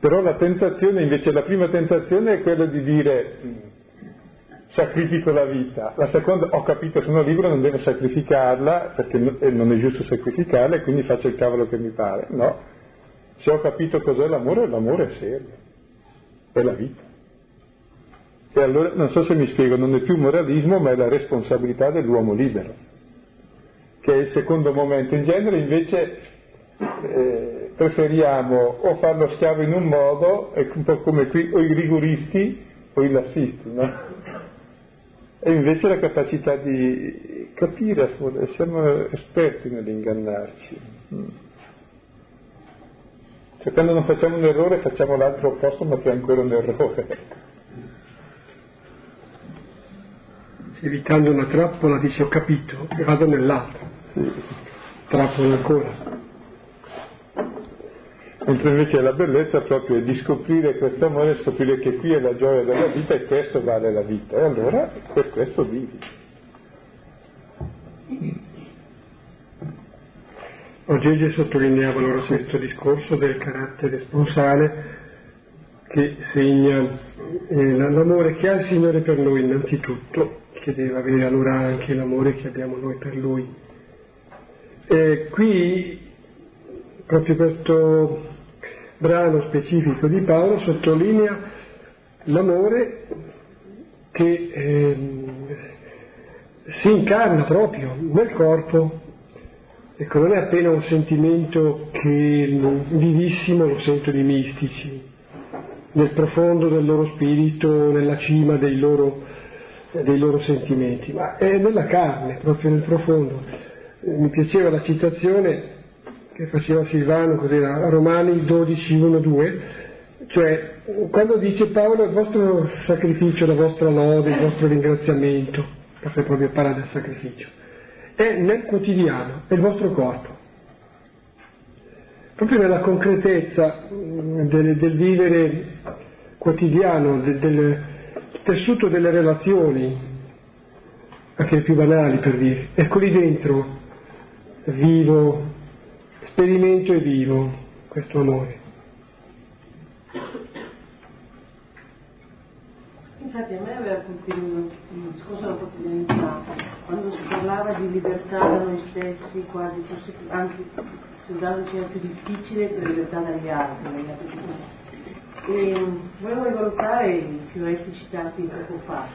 Però la tentazione, invece la prima tentazione è quella di dire sacrifico la vita, la seconda ho capito sono libero non devo sacrificarla perché non è giusto sacrificarla e quindi faccio il cavolo che mi pare, no, se ho capito cos'è l'amore, l'amore è serio è la vita. E allora, non so se mi spiego, non è più moralismo, ma è la responsabilità dell'uomo libero, che è il secondo momento. In genere invece eh, preferiamo o farlo schiavo in un modo, un po' come qui, o i rigoristi o i lassisti, no? E invece la capacità di capire, siamo esperti nell'ingannarci. Mm. Cioè quando non facciamo un errore facciamo l'altro opposto ma che è ancora un errore. Evitando una trappola dice ho capito e vado nell'altro. Sì. Trappola ancora. Mentre invece la bellezza proprio è di scoprire questo amore, scoprire che qui è la gioia della vita e questo vale la vita. E allora per questo vivi. Oggi sottolineava allora questo discorso del carattere sponsale che segna eh, l'amore che ha il Signore per noi innanzitutto, che deve avere allora anche l'amore che abbiamo noi per lui. E qui, proprio questo brano specifico di Paolo sottolinea l'amore che eh, si incarna proprio nel corpo. Ecco, non è appena un sentimento che vivissimo lo sento di mistici, nel profondo del loro spirito, nella cima dei loro, dei loro sentimenti, ma è nella carne, proprio nel profondo. Mi piaceva la citazione che faceva Silvano, cos'era, Romani 12, 1, 2, cioè quando dice Paolo il vostro sacrificio, la vostra lode, il vostro ringraziamento, perché proprio parla del sacrificio, è nel quotidiano, è il vostro corpo. Proprio nella concretezza del, del vivere quotidiano, del, del tessuto delle relazioni, anche le più banali per dire. Ecco lì dentro, vivo, sperimento e vivo questo amore. Infatti a me aveva colpito un discorso della quotidianità, quando si parlava di libertà da noi stessi, quasi, forse anche se usato diceva più difficile che libertà dagli altri, dagli altri e volevo rivalutare i fioretti citati poco fa.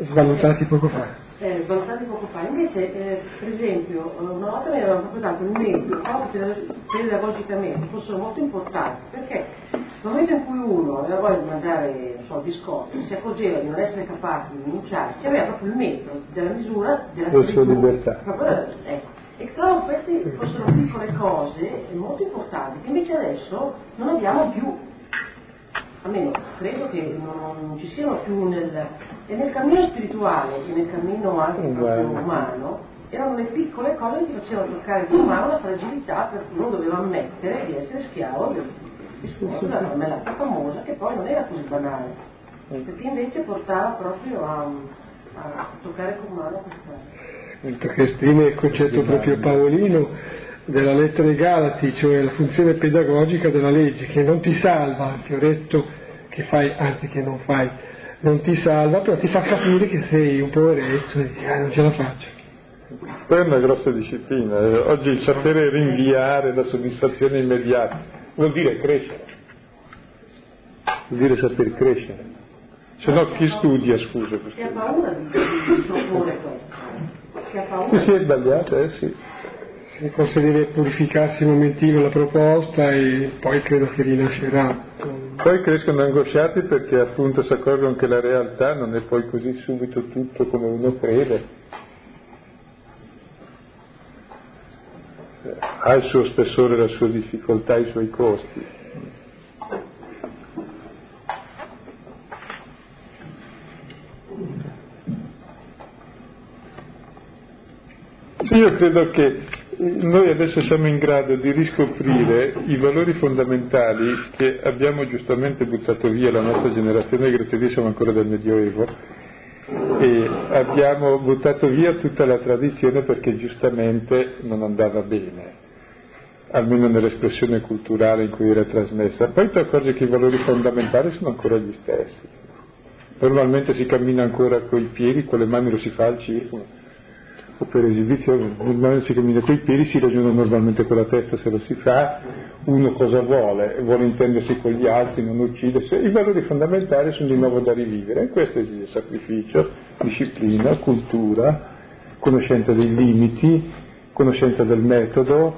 Svalutati poco fa. Eh, svalutati poco fa, invece eh, per esempio una volta mi avevano proprio dato il mezzo, proprio pedagogicamente, fossero molto importanti, perché nel momento in cui uno aveva voglia di mangiare so, biscotti, si accorgeva di non essere capace di rinunciarci, aveva proprio il metro della misura della sua libertà. Proprio, ecco. E trovo queste fossero piccole cose molto importanti che invece adesso non abbiamo più. Almeno credo che non ci siano più nel, e nel cammino spirituale e nel cammino anche umano erano le piccole cose che facevano toccare con mano la fragilità per cui uno doveva ammettere di essere schiavo del discorso della marmellata famosa che poi non era così banale perché invece portava proprio a, a toccare con mano questa che esprime il concetto proprio paolino della lettera ai Galati, cioè la funzione pedagogica della legge, che non ti salva, il fioretto che fai, anzi che non fai, non ti salva, però ti fa capire che sei un poveretto e dici, ah, non ce la faccio. Poi è una grossa disciplina. eh. Oggi il sapere rinviare la soddisfazione immediata vuol dire crescere, vuol dire saper crescere. Se no chi studia, scusa? si ha paura di, di proporre questo si è sbagliato, eh sì. Forse deve purificarsi un momentino la proposta e poi credo che rinascerà. Poi crescono angosciati perché appunto si accorgono che la realtà non è poi così subito tutto come uno crede. Ha il suo spessore, la sua difficoltà, i suoi costi. Io credo che noi adesso siamo in grado di riscoprire i valori fondamentali che abbiamo giustamente buttato via la nostra generazione, grazie a Dio siamo ancora del Medioevo, e abbiamo buttato via tutta la tradizione perché giustamente non andava bene, almeno nell'espressione culturale in cui era trasmessa. Poi ti accorgi che i valori fondamentali sono ancora gli stessi. Normalmente si cammina ancora coi piedi, con le mani lo si fa al circolo o per esibizione, normalmente si cammina coi piedi, si ragiona normalmente con la testa se lo si fa, uno cosa vuole, vuole intendersi con gli altri, non uccide, i valori fondamentali sono di nuovo da rivivere, e questo esige sacrificio, disciplina, cultura, conoscenza dei limiti, conoscenza del metodo,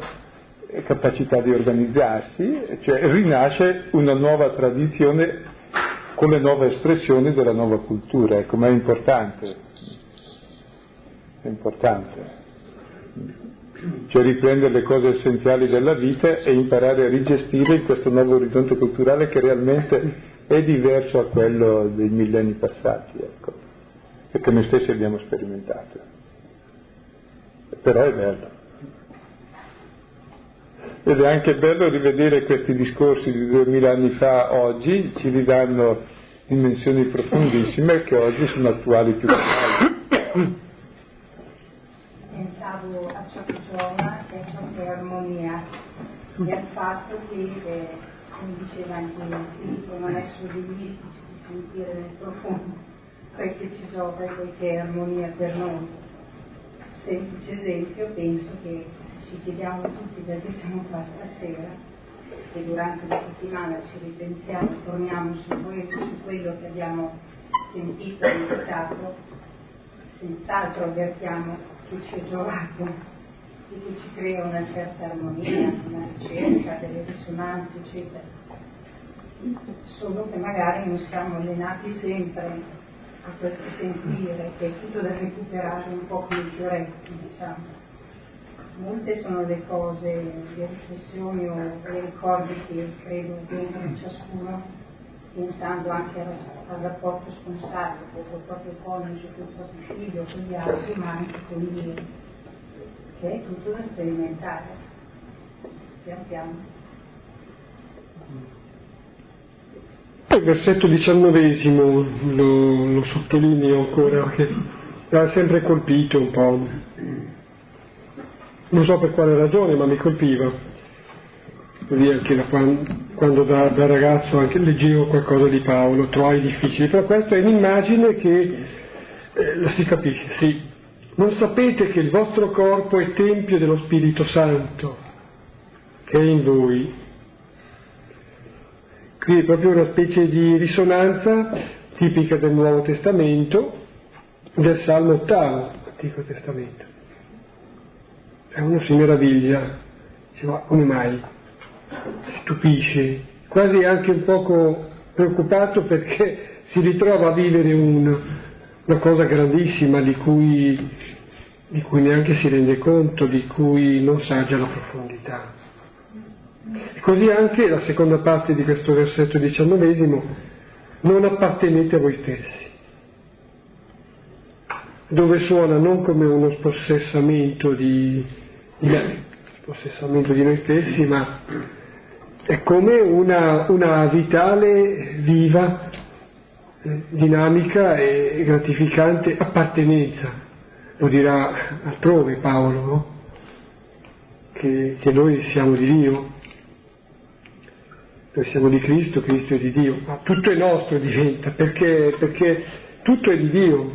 capacità di organizzarsi, cioè rinasce una nuova tradizione con le nuove espressioni della nuova cultura, ecco, ma è importante è importante. Cioè riprendere le cose essenziali della vita e imparare a rigestire in questo nuovo orizzonte culturale che realmente è diverso a quello dei millenni passati, ecco, e che noi stessi abbiamo sperimentato. Però è bello. Ed è anche bello rivedere questi discorsi di duemila anni fa oggi, ci ridanno dimensioni profondissime che oggi sono attuali più che mai pensavo a ciò che giova e a ciò che è armonia e al fatto che, eh, come diceva anche Filippo, non è solo di di sentire nel profondo quel che ci giova e quel che è armonia per noi. Semplice esempio, penso che ci chiediamo tutti perché siamo qua stasera e durante la settimana ci ripensiamo, torniamo su quello, su quello che abbiamo sentito e meditato, senz'altro avvertiamo che ci è giovato che ci crea una certa armonia, una ricerca, delle risonanze, eccetera. Solo che magari non siamo allenati sempre a questo sentire, che è tutto da recuperare un po' come i fioretti, diciamo. Molte sono le cose, le riflessioni o i ricordi che credo vengono ciascuno pensando anche al, al rapporto sponsabile col proprio coniuge, col proprio figlio, con gli altri, ma anche con Dio, che è tutto da sperimentare, pian piano. Il versetto diciannovesimo lo, lo sottolineo ancora, che mi ha sempre colpito un po'. Non so per quale ragione, ma mi colpiva. Così anche da quando, da, da, ragazzo leggevo qualcosa di Paolo, trovai difficile. Però questa è un'immagine che eh, si capisce, sì. Non sapete che il vostro corpo è tempio dello Spirito Santo che è in voi Qui è proprio una specie di risonanza tipica del Nuovo Testamento, del Salmo ottavo, Antico Testamento. E uno si meraviglia, dice ma come mai? Stupisce, quasi anche un poco preoccupato perché si ritrova a vivere un, una cosa grandissima di cui, di cui neanche si rende conto, di cui non sa già la profondità. E così anche la seconda parte di questo versetto diciannovesimo, non appartenete a voi stessi, dove suona non come uno spossessamento di, di, spossessamento di noi stessi, ma è come una, una vitale, viva, dinamica e gratificante appartenenza, lo dirà altrove Paolo, no? che, che noi siamo di Dio noi siamo di Cristo, Cristo è di Dio, ma tutto è nostro diventa, perché, perché tutto è di Dio.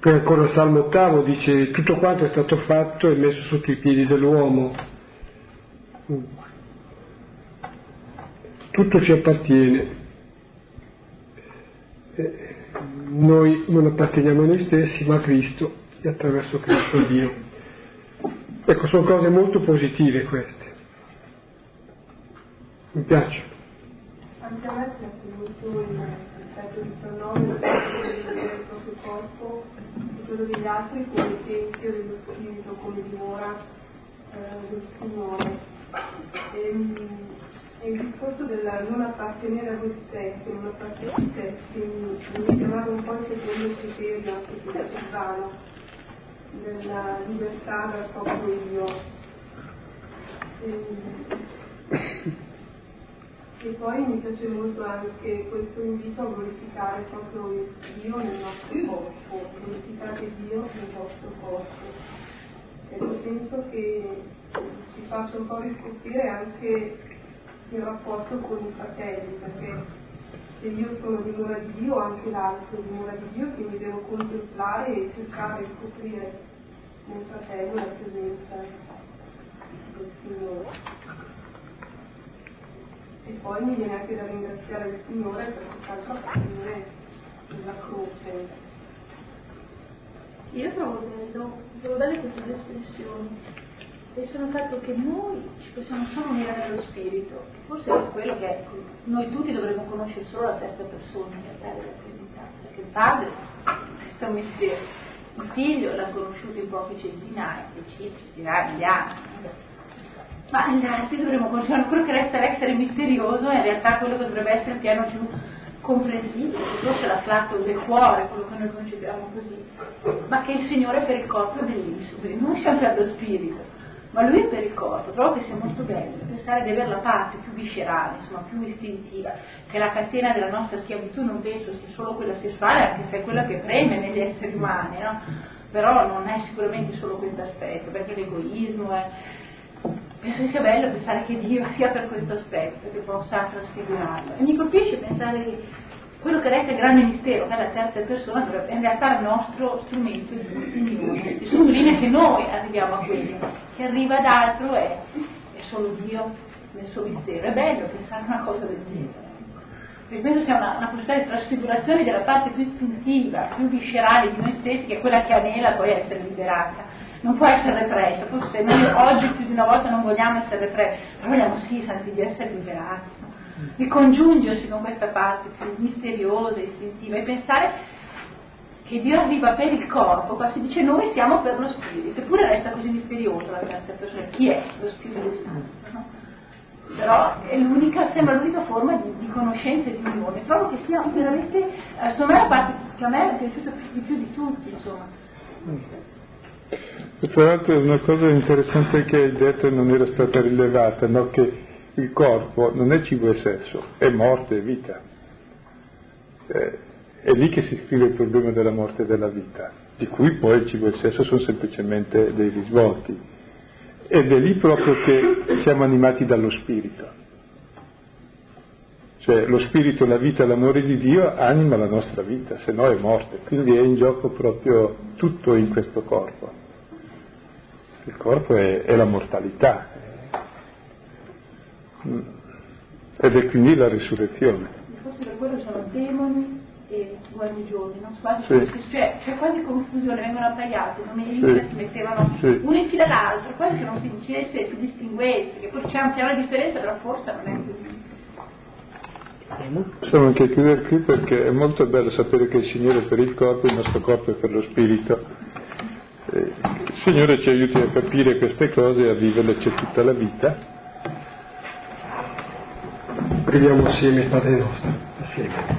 Poi ancora Salmo ottavo dice tutto quanto è stato fatto e messo sotto i piedi dell'uomo. Tutto ci appartiene. Noi non apparteniamo a noi stessi, ma a Cristo e attraverso Cristo a Dio. Ecco, sono cose molto positive queste mi piace. Anche a me piace molto il versetto 19, il fatto di vedere il proprio corpo e quello degli altri come tempio dello Spirito, come dimora eh, del Signore. E, e, discorso del non appartenere a voi stessi, non appartenere a voi stessi, mi, chiamava un po' il secondo criterio anche di Silvano, della libertà dal proprio io. E, e poi mi piace molto anche questo invito a glorificare proprio Dio nel nostro corpo, glorificate Dio nel vostro corpo. Ecco, penso che ci faccia un po' riscoprire anche il rapporto con i fratelli, perché se io sono dimora di Dio, anche l'altro è dimora di Dio, quindi devo contemplare e cercare di scoprire nel fratello la presenza del Signore. E poi mi viene anche da ringraziare il Signore per quest'altra parte della croce. Io trovo bello, trovo belle queste due espressioni. Sono il fatto che noi ci possiamo solo unire nello spirito, forse è quello che noi tutti dovremmo conoscere solo la terza persona in realtà della Trinità, perché il padre è un mistero, il figlio l'ha conosciuto in pochi centinaia, decine, centinaia anni, ma gli altri dovremmo continuare quello che resta l'essere misterioso in realtà quello che dovrebbe essere il piano più comprensibile, forse la flatto del cuore, quello che noi concepiamo così, ma che il Signore per il corpo è bellissimo, noi siamo per lo spirito, ma lui è per il corpo, trovo che sia molto bello pensare di avere la parte più viscerale, insomma più istintiva, che la catena della nostra schiavitù non penso sia solo quella sessuale, anche se è quella che preme negli esseri umani, no? però non è sicuramente solo questo aspetto, perché l'egoismo è penso che sia bello pensare che Dio sia per questo aspetto, che possa trasfigurarlo. E mi colpisce pensare che quello che resta il grande mistero, che è la terza persona, dovrebbe in realtà il nostro strumento di unione. E sottolinea che noi arriviamo a quello, che arriva ad altro è, è solo Dio nel suo mistero. È bello pensare a una cosa del genere. Perché penso sia una, una possibilità di trasfigurazione della parte più istintiva, più viscerale di noi stessi, che è quella che anela poi essere liberata. Non può essere repressa, forse noi oggi più di una volta non vogliamo essere repressi, però vogliamo sì, santi, di essere liberati di congiungersi con questa parte più misteriosa, istintiva e pensare che Dio arriva per il corpo, qua si dice noi siamo per lo spirito, eppure resta così misterioso la terza persona, chi è lo Spirito Santo? No? Però l'unica, sembra l'unica forma di, di conoscenza e di unione. Trovo che sia veramente, eh, secondo me la parte che a me è piaciuta di più di tutti, insomma. E tra l'altro una cosa interessante che hai detto non era stata rilevata, no? che il corpo non è cibo e sesso, è morte e vita. Eh, è lì che si scrive il problema della morte e della vita, di cui poi il cibo e il sesso sono semplicemente dei risvolti. Ed è lì proprio che siamo animati dallo spirito. Cioè lo spirito, la vita, l'amore di Dio anima la nostra vita, se no è morte. Quindi è in gioco proprio tutto in questo corpo. Il corpo è, è la mortalità, ed è quindi la risurrezione. Forse per quello sono demoni e guarigioni, non quasi sì. cioè, c'è quasi confusione, vengono appaiati, non i sì. si mettevano sì. uno in fila all'altro, quasi che non si dicesse, si distinguesse, che poi c'è anche una differenza, però forse non è così. Possiamo anche chiudere qui perché è molto bello sapere che il Signore è per il corpo, il nostro corpo è per lo spirito. Il Signore ci aiuti a capire queste cose e a viverle c'è tutta la vita Preghiamo assieme, Padre nostro, assieme.